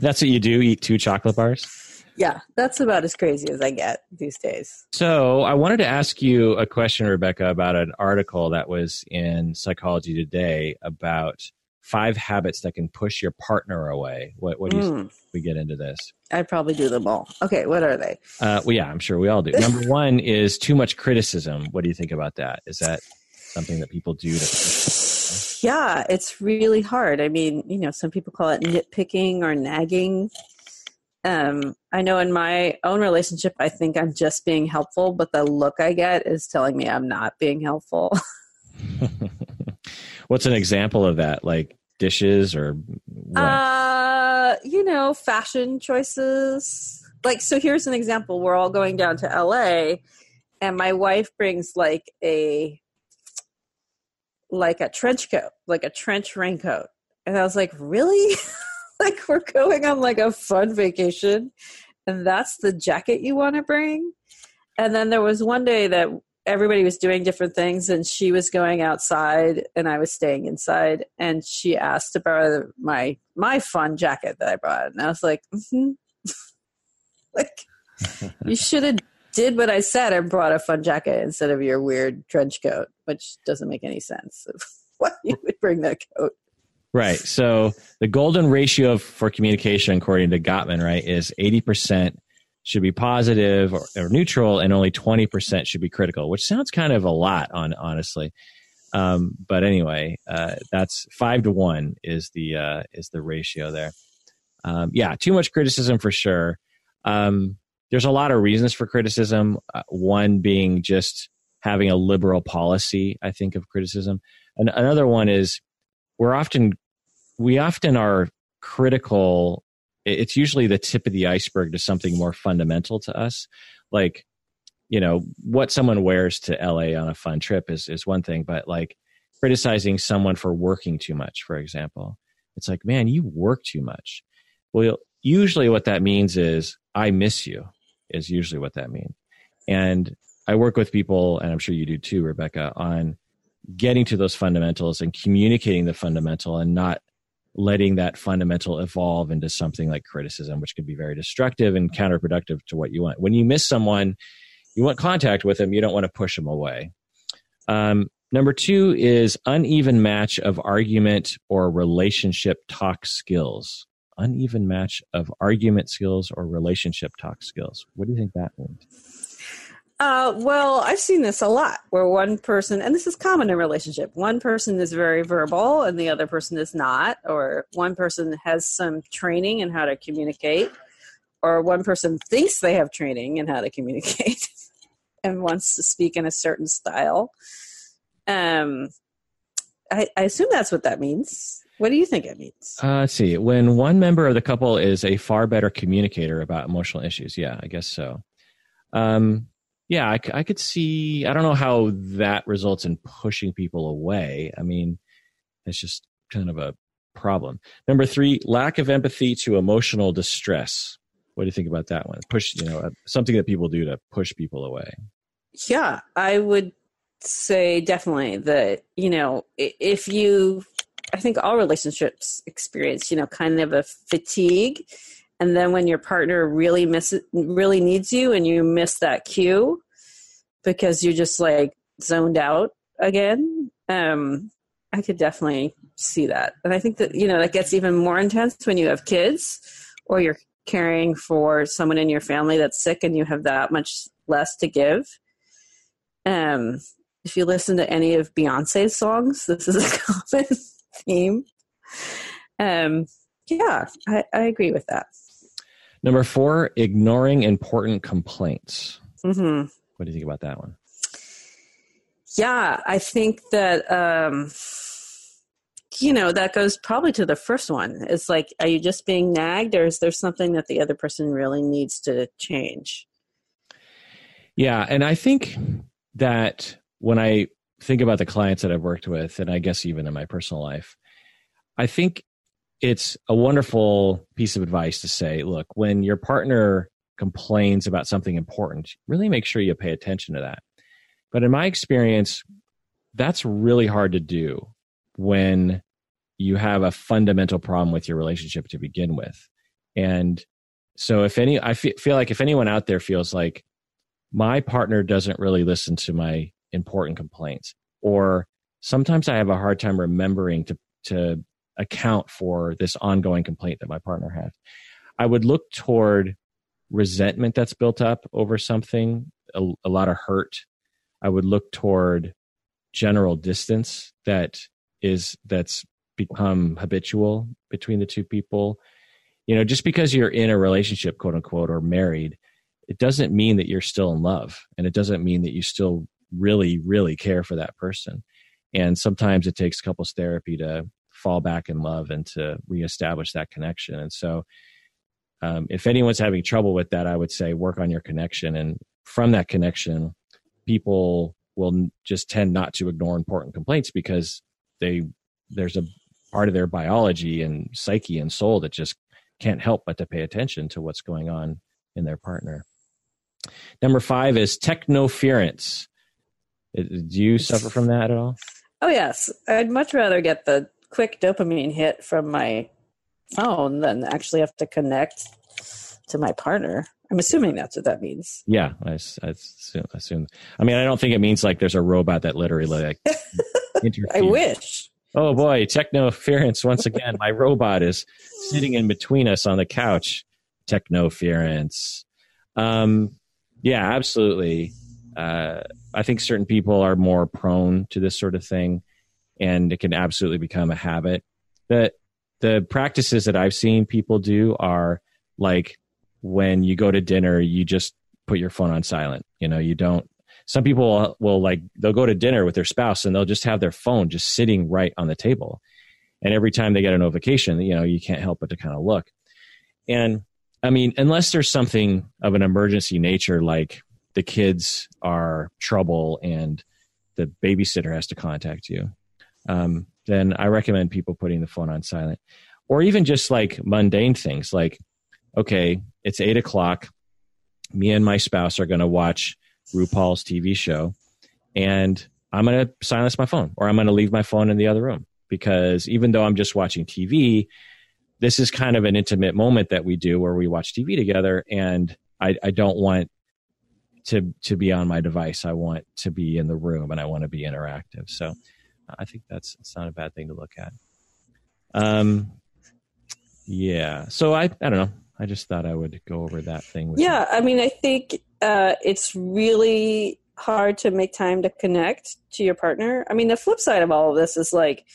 that's what you do, eat two chocolate bars? Yeah, that's about as crazy as I get these days. So, I wanted to ask you a question, Rebecca, about an article that was in Psychology Today about five habits that can push your partner away. What, what do you mm. we get into this? I'd probably do them all. Okay, what are they? Uh, well, yeah, I'm sure we all do. Number one is too much criticism. What do you think about that? Is that something that people do to yeah, it's really hard. I mean, you know, some people call it nitpicking or nagging. Um, I know in my own relationship, I think I'm just being helpful, but the look I get is telling me I'm not being helpful. What's an example of that? Like dishes or what? Uh, you know, fashion choices. Like, so here's an example. We're all going down to LA, and my wife brings like a like a trench coat, like a trench raincoat. And I was like, really? like we're going on like a fun vacation and that's the jacket you want to bring? And then there was one day that everybody was doing different things and she was going outside and I was staying inside and she asked to borrow my my fun jacket that I brought and I was like, mm-hmm. like you should have did what I said and brought a fun jacket instead of your weird trench coat, which doesn't make any sense. Why you would bring that coat? Right. So the golden ratio for communication, according to Gottman, right, is eighty percent should be positive or, or, neutral, and only twenty percent should be critical. Which sounds kind of a lot, on honestly. Um, but anyway, uh, that's five to one is the uh, is the ratio there. Um, yeah, too much criticism for sure. Um, there's a lot of reasons for criticism. Uh, one being just having a liberal policy, I think, of criticism. And another one is we're often we often are critical it's usually the tip of the iceberg to something more fundamental to us. Like, you know, what someone wears to LA on a fun trip is is one thing, but like criticizing someone for working too much, for example, it's like, man, you work too much. Well, usually what that means is I miss you. Is usually what that means. And I work with people, and I'm sure you do too, Rebecca, on getting to those fundamentals and communicating the fundamental and not letting that fundamental evolve into something like criticism, which can be very destructive and counterproductive to what you want. When you miss someone, you want contact with them, you don't want to push them away. Um, number two is uneven match of argument or relationship talk skills. Uneven match of argument skills or relationship talk skills. What do you think that means? Uh, well, I've seen this a lot where one person, and this is common in relationship, one person is very verbal and the other person is not, or one person has some training in how to communicate, or one person thinks they have training in how to communicate and wants to speak in a certain style. Um, I, I assume that's what that means. What do you think it means? Uh, let's see. When one member of the couple is a far better communicator about emotional issues, yeah, I guess so. Um, yeah, I, I could see. I don't know how that results in pushing people away. I mean, it's just kind of a problem. Number three, lack of empathy to emotional distress. What do you think about that one? Push, you know, uh, something that people do to push people away. Yeah, I would say definitely that, you know, if you, I think all relationships experience, you know, kind of a fatigue and then when your partner really miss really needs you and you miss that cue because you're just like zoned out again um i could definitely see that. And i think that you know that gets even more intense when you have kids or you're caring for someone in your family that's sick and you have that much less to give. Um if you listen to any of beyonce's songs this is a common theme. Um yeah I, I agree with that Number four, ignoring important complaints. Mm-hmm. What do you think about that one? Yeah, I think that um, you know that goes probably to the first one. It's like, are you just being nagged, or is there something that the other person really needs to change? Yeah, and I think that when I think about the clients that I've worked with, and I guess even in my personal life, I think it's a wonderful piece of advice to say, look, when your partner complains about something important, really make sure you pay attention to that. But in my experience, that's really hard to do when you have a fundamental problem with your relationship to begin with. And so if any I feel like if anyone out there feels like my partner doesn't really listen to my important complaints or sometimes I have a hard time remembering to to account for this ongoing complaint that my partner has. I would look toward resentment that's built up over something, a, a lot of hurt. I would look toward general distance that is that's become habitual between the two people. You know, just because you're in a relationship, quote unquote, or married, it doesn't mean that you're still in love, and it doesn't mean that you still really, really care for that person. And sometimes it takes couples therapy to fall back in love and to reestablish that connection. And so, um, if anyone's having trouble with that, I would say work on your connection. And from that connection, people will just tend not to ignore important complaints because they there's a part of their biology and psyche and soul that just can't help but to pay attention to what's going on in their partner. Number five is technoference. Do you suffer from that at all? Oh yes, I'd much rather get the quick dopamine hit from my phone than actually have to connect to my partner. I'm assuming that's what that means. Yeah, I, I assume, assume, I mean, I don't think it means like there's a robot that literally like. I wish. Oh boy, technoference once again. my robot is sitting in between us on the couch. Technoference. Um, yeah, absolutely. Uh, I think certain people are more prone to this sort of thing and it can absolutely become a habit. The the practices that I've seen people do are like when you go to dinner, you just put your phone on silent. You know, you don't. Some people will, like they'll go to dinner with their spouse and they'll just have their phone just sitting right on the table, and every time they get a notification, you know, you can't help but to kind of look. And I mean, unless there's something of an emergency nature, like the kids are trouble and the babysitter has to contact you, um, then I recommend people putting the phone on silent. Or even just like mundane things like, okay, it's eight o'clock. Me and my spouse are going to watch RuPaul's TV show, and I'm going to silence my phone or I'm going to leave my phone in the other room because even though I'm just watching TV, this is kind of an intimate moment that we do where we watch TV together, and I, I don't want to to be on my device. I want to be in the room, and I want to be interactive. So, I think that's it's not a bad thing to look at. Um, yeah. So I I don't know. I just thought I would go over that thing. yeah, you. I mean, I think uh, it's really hard to make time to connect to your partner. I mean, the flip side of all of this is like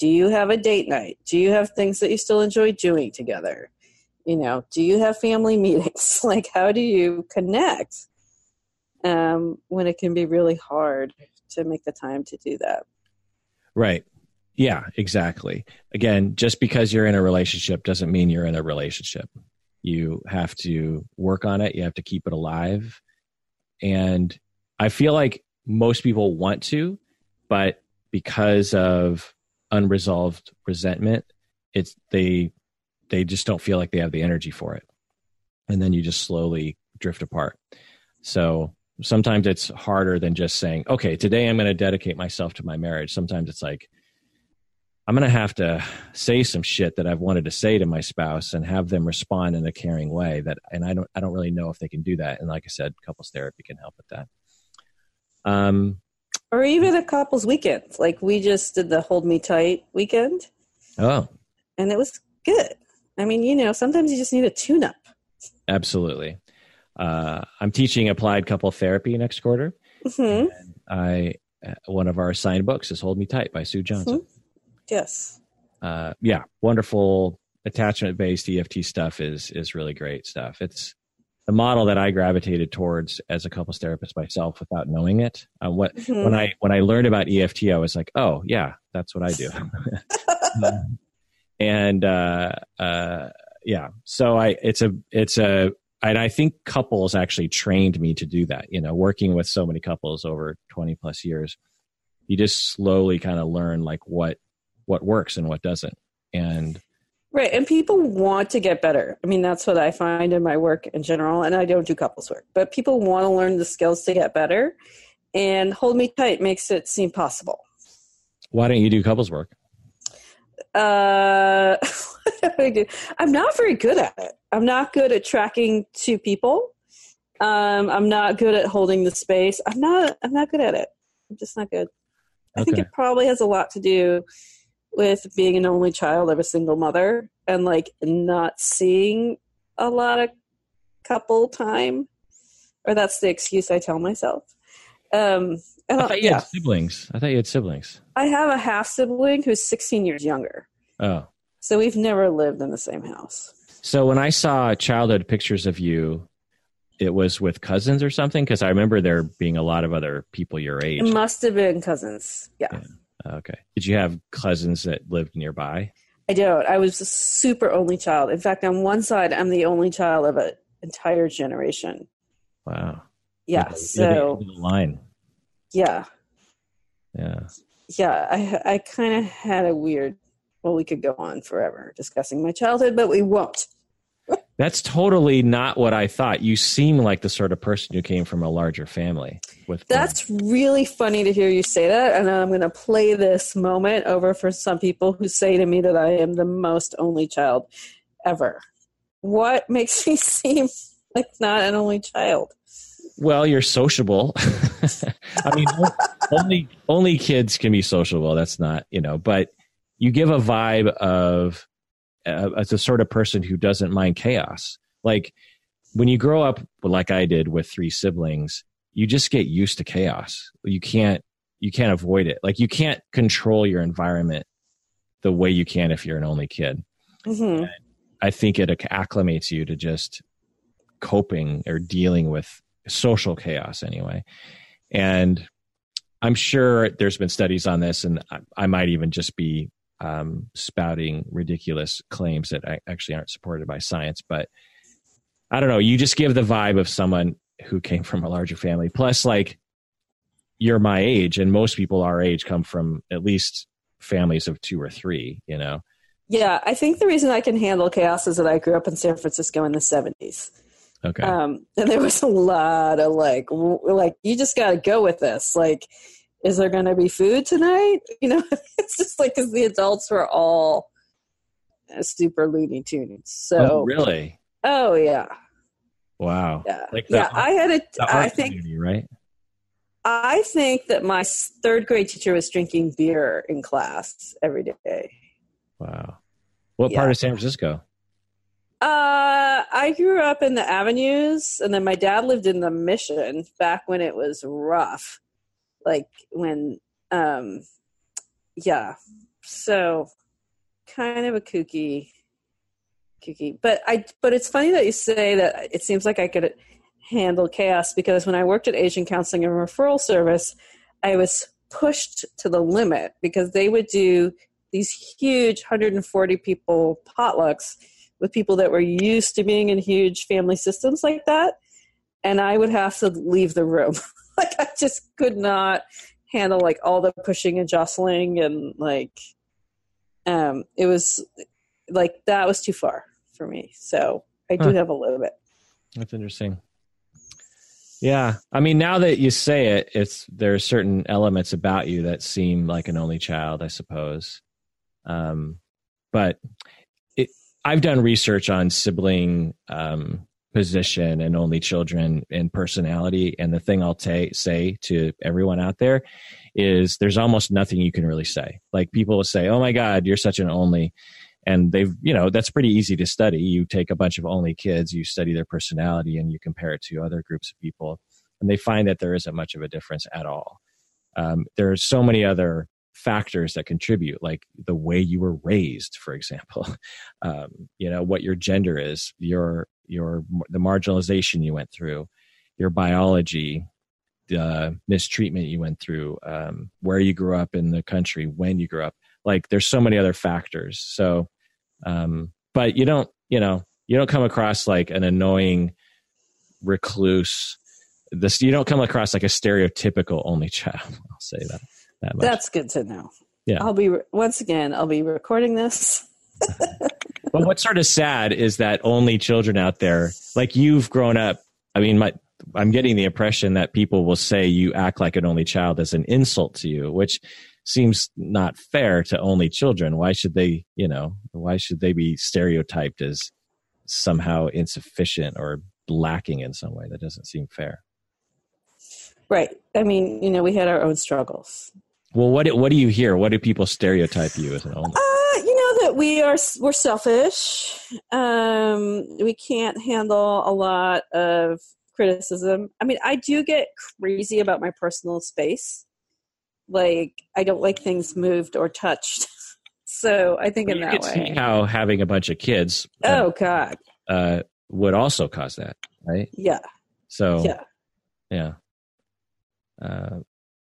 do you have a date night? Do you have things that you still enjoy doing together? You know, do you have family meetings? like, how do you connect um, when it can be really hard to make the time to do that? Right. Yeah, exactly. Again, just because you're in a relationship doesn't mean you're in a relationship. You have to work on it, you have to keep it alive. And I feel like most people want to, but because of unresolved resentment it's they they just don't feel like they have the energy for it and then you just slowly drift apart so sometimes it's harder than just saying okay today i'm going to dedicate myself to my marriage sometimes it's like i'm going to have to say some shit that i've wanted to say to my spouse and have them respond in a caring way that and i don't i don't really know if they can do that and like i said couples therapy can help with that um or even a couples weekend. Like we just did the Hold Me Tight weekend. Oh. And it was good. I mean, you know, sometimes you just need a tune up. Absolutely. Uh, I'm teaching applied couple therapy next quarter. Mm-hmm. I uh, one of our assigned books is Hold Me Tight by Sue Johnson. Mm-hmm. Yes. Uh, yeah, wonderful attachment based EFT stuff is is really great stuff. It's the model that I gravitated towards as a couples therapist myself without knowing it. Uh, what mm-hmm. when I when I learned about EFT, I was like, oh yeah, that's what I do. and uh, uh, yeah, so I it's a it's a and I think couples actually trained me to do that. You know, working with so many couples over twenty plus years, you just slowly kind of learn like what what works and what doesn't, and Right. And people want to get better. I mean, that's what I find in my work in general. And I don't do couples work, but people want to learn the skills to get better. And Hold Me Tight makes it seem possible. Why don't you do couples work? Uh, I do? I'm not very good at it. I'm not good at tracking two people. Um, I'm not good at holding the space. I'm not. I'm not good at it. I'm just not good. I think it probably has a lot to do with being an only child of a single mother and like not seeing a lot of couple time or that's the excuse i tell myself um I, I thought you yeah. had siblings i thought you had siblings i have a half sibling who's 16 years younger oh so we've never lived in the same house so when i saw childhood pictures of you it was with cousins or something because i remember there being a lot of other people your age it must have been cousins yeah. yeah. Okay. Did you have cousins that lived nearby? I don't. I was a super only child. In fact, on one side, I'm the only child of an entire generation. Wow. Yeah. You're so the line. Yeah. Yeah. Yeah. I I kind of had a weird. Well, we could go on forever discussing my childhood, but we won't. That's totally not what I thought. You seem like the sort of person who came from a larger family. With that's really funny to hear you say that, and I'm going to play this moment over for some people who say to me that I am the most only child ever. What makes me seem like not an only child? Well, you're sociable. I mean, only only kids can be sociable. That's not you know, but you give a vibe of uh, as a sort of person who doesn't mind chaos. Like when you grow up like I did with three siblings, you just get used to chaos. You can't you can't avoid it. Like you can't control your environment the way you can if you're an only kid. Mm-hmm. I think it acclimates you to just coping or dealing with social chaos anyway. And I'm sure there's been studies on this, and I, I might even just be um, spouting ridiculous claims that actually aren't supported by science. But I don't know. You just give the vibe of someone who came from a larger family. Plus, like you're my age, and most people our age come from at least families of two or three. You know. Yeah, I think the reason I can handle chaos is that I grew up in San Francisco in the '70s. Okay. Um, and there was a lot of like, w- like you just got to go with this. Like, is there going to be food tonight? You know, it's just like because the adults were all super Looney Tunes. So oh, really? Oh yeah. Wow. Yeah. Like yeah. I had a. I think. Right. I think that my third grade teacher was drinking beer in class every day. Wow. What yeah. part of San Francisco? Uh, I grew up in the avenues, and then my dad lived in the Mission back when it was rough, like when, um, yeah. So, kind of a kooky, kooky. But I, but it's funny that you say that. It seems like I could handle chaos because when I worked at Asian Counseling and Referral Service, I was pushed to the limit because they would do these huge 140 people potlucks with people that were used to being in huge family systems like that. And i would have to leave the room. Like i just could not handle like all the pushing and jostling and like um it was like that was too far for me. So i do huh. have a little bit. That's interesting. Yeah. I mean now that you say it it's there are certain elements about you that seem like an only child i suppose. Um but I've done research on sibling um, position and only children and personality. And the thing I'll ta- say to everyone out there is there's almost nothing you can really say. Like people will say, oh my God, you're such an only. And they've, you know, that's pretty easy to study. You take a bunch of only kids, you study their personality, and you compare it to other groups of people. And they find that there isn't much of a difference at all. Um, there are so many other factors that contribute like the way you were raised for example um, you know what your gender is your your the marginalization you went through your biology the mistreatment you went through um, where you grew up in the country when you grew up like there's so many other factors. So um, but you don't you know you don't come across like an annoying recluse this you don't come across like a stereotypical only child i'll say that that much. That's good to know. Yeah. I'll be once again. I'll be recording this. but what's sort of sad is that only children out there, like you've grown up. I mean, my I'm getting the impression that people will say you act like an only child as an insult to you, which seems not fair to only children. Why should they, you know, why should they be stereotyped as somehow insufficient or lacking in some way? That doesn't seem fair. Right. I mean, you know, we had our own struggles. Well, what what do you hear? What do people stereotype you as an only? Uh, you know that we are we're selfish. Um, we can't handle a lot of criticism. I mean, I do get crazy about my personal space. Like, I don't like things moved or touched. so I think well, in that way, how having a bunch of kids. Oh uh, God. Uh, would also cause that, right? Yeah. So. Yeah. Yeah. Uh,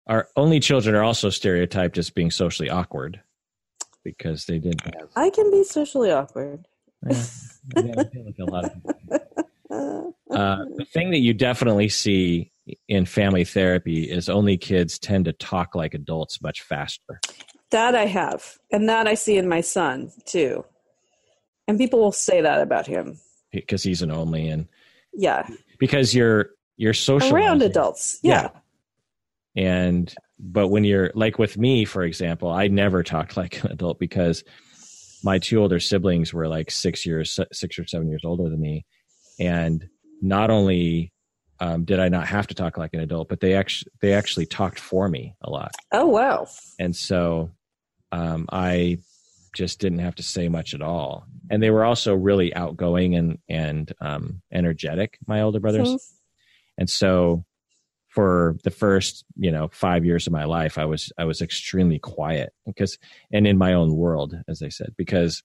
our only children are also stereotyped as being socially awkward because they didn't have. I can be socially awkward. Yeah, like a lot of uh, the thing that you definitely see in family therapy is only kids tend to talk like adults much faster. That I have, and that I see in my son too. And people will say that about him because he's an only, and yeah, because you're you're social around adults. yeah. yeah and but when you're like with me for example i never talked like an adult because my two older siblings were like six years six or seven years older than me. And not only um, did i not have to talk like an adult but they actually they actually talked for me a lot. Oh wow. And so um, i just didn't have to say much at all. And they were also really outgoing and and um, energetic my older brothers. Mm-hmm. and so for the first you know five years of my life i was i was extremely quiet because and in my own world as i said because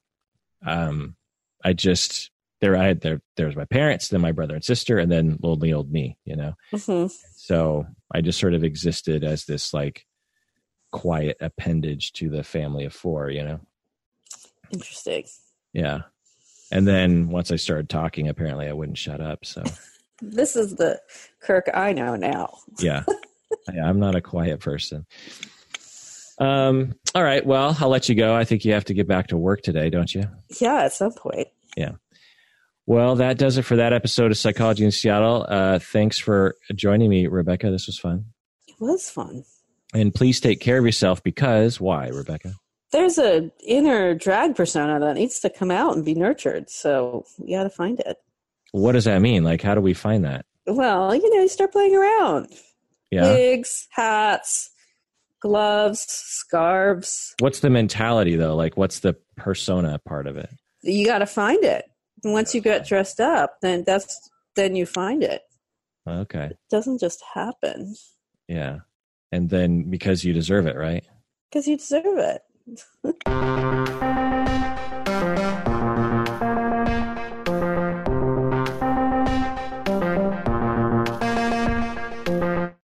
um i just there i had there there was my parents then my brother and sister and then lonely old me you know mm-hmm. so i just sort of existed as this like quiet appendage to the family of four you know Interesting. Yeah. And then once I started talking, apparently I wouldn't shut up. So This is the Kirk I know now. yeah, yeah I'm not a quiet person. Um. All right. Well, I'll let you go. I think you have to get back to work today, don't you? Yeah, at some point. Yeah. Well, that does it for that episode of Psychology in Seattle. Uh, thanks for joining me, Rebecca. This was fun. It was fun. And please take care of yourself because why, Rebecca? There's a inner drag persona that needs to come out and be nurtured. So you got to find it. What does that mean? Like, how do we find that? Well, you know, you start playing around. Yeah. Wigs, hats, gloves, scarves. What's the mentality though? Like, what's the persona part of it? You got to find it. Once you get dressed up, then that's then you find it. Okay. It doesn't just happen Yeah. And then because you deserve it, right? because you deserve it.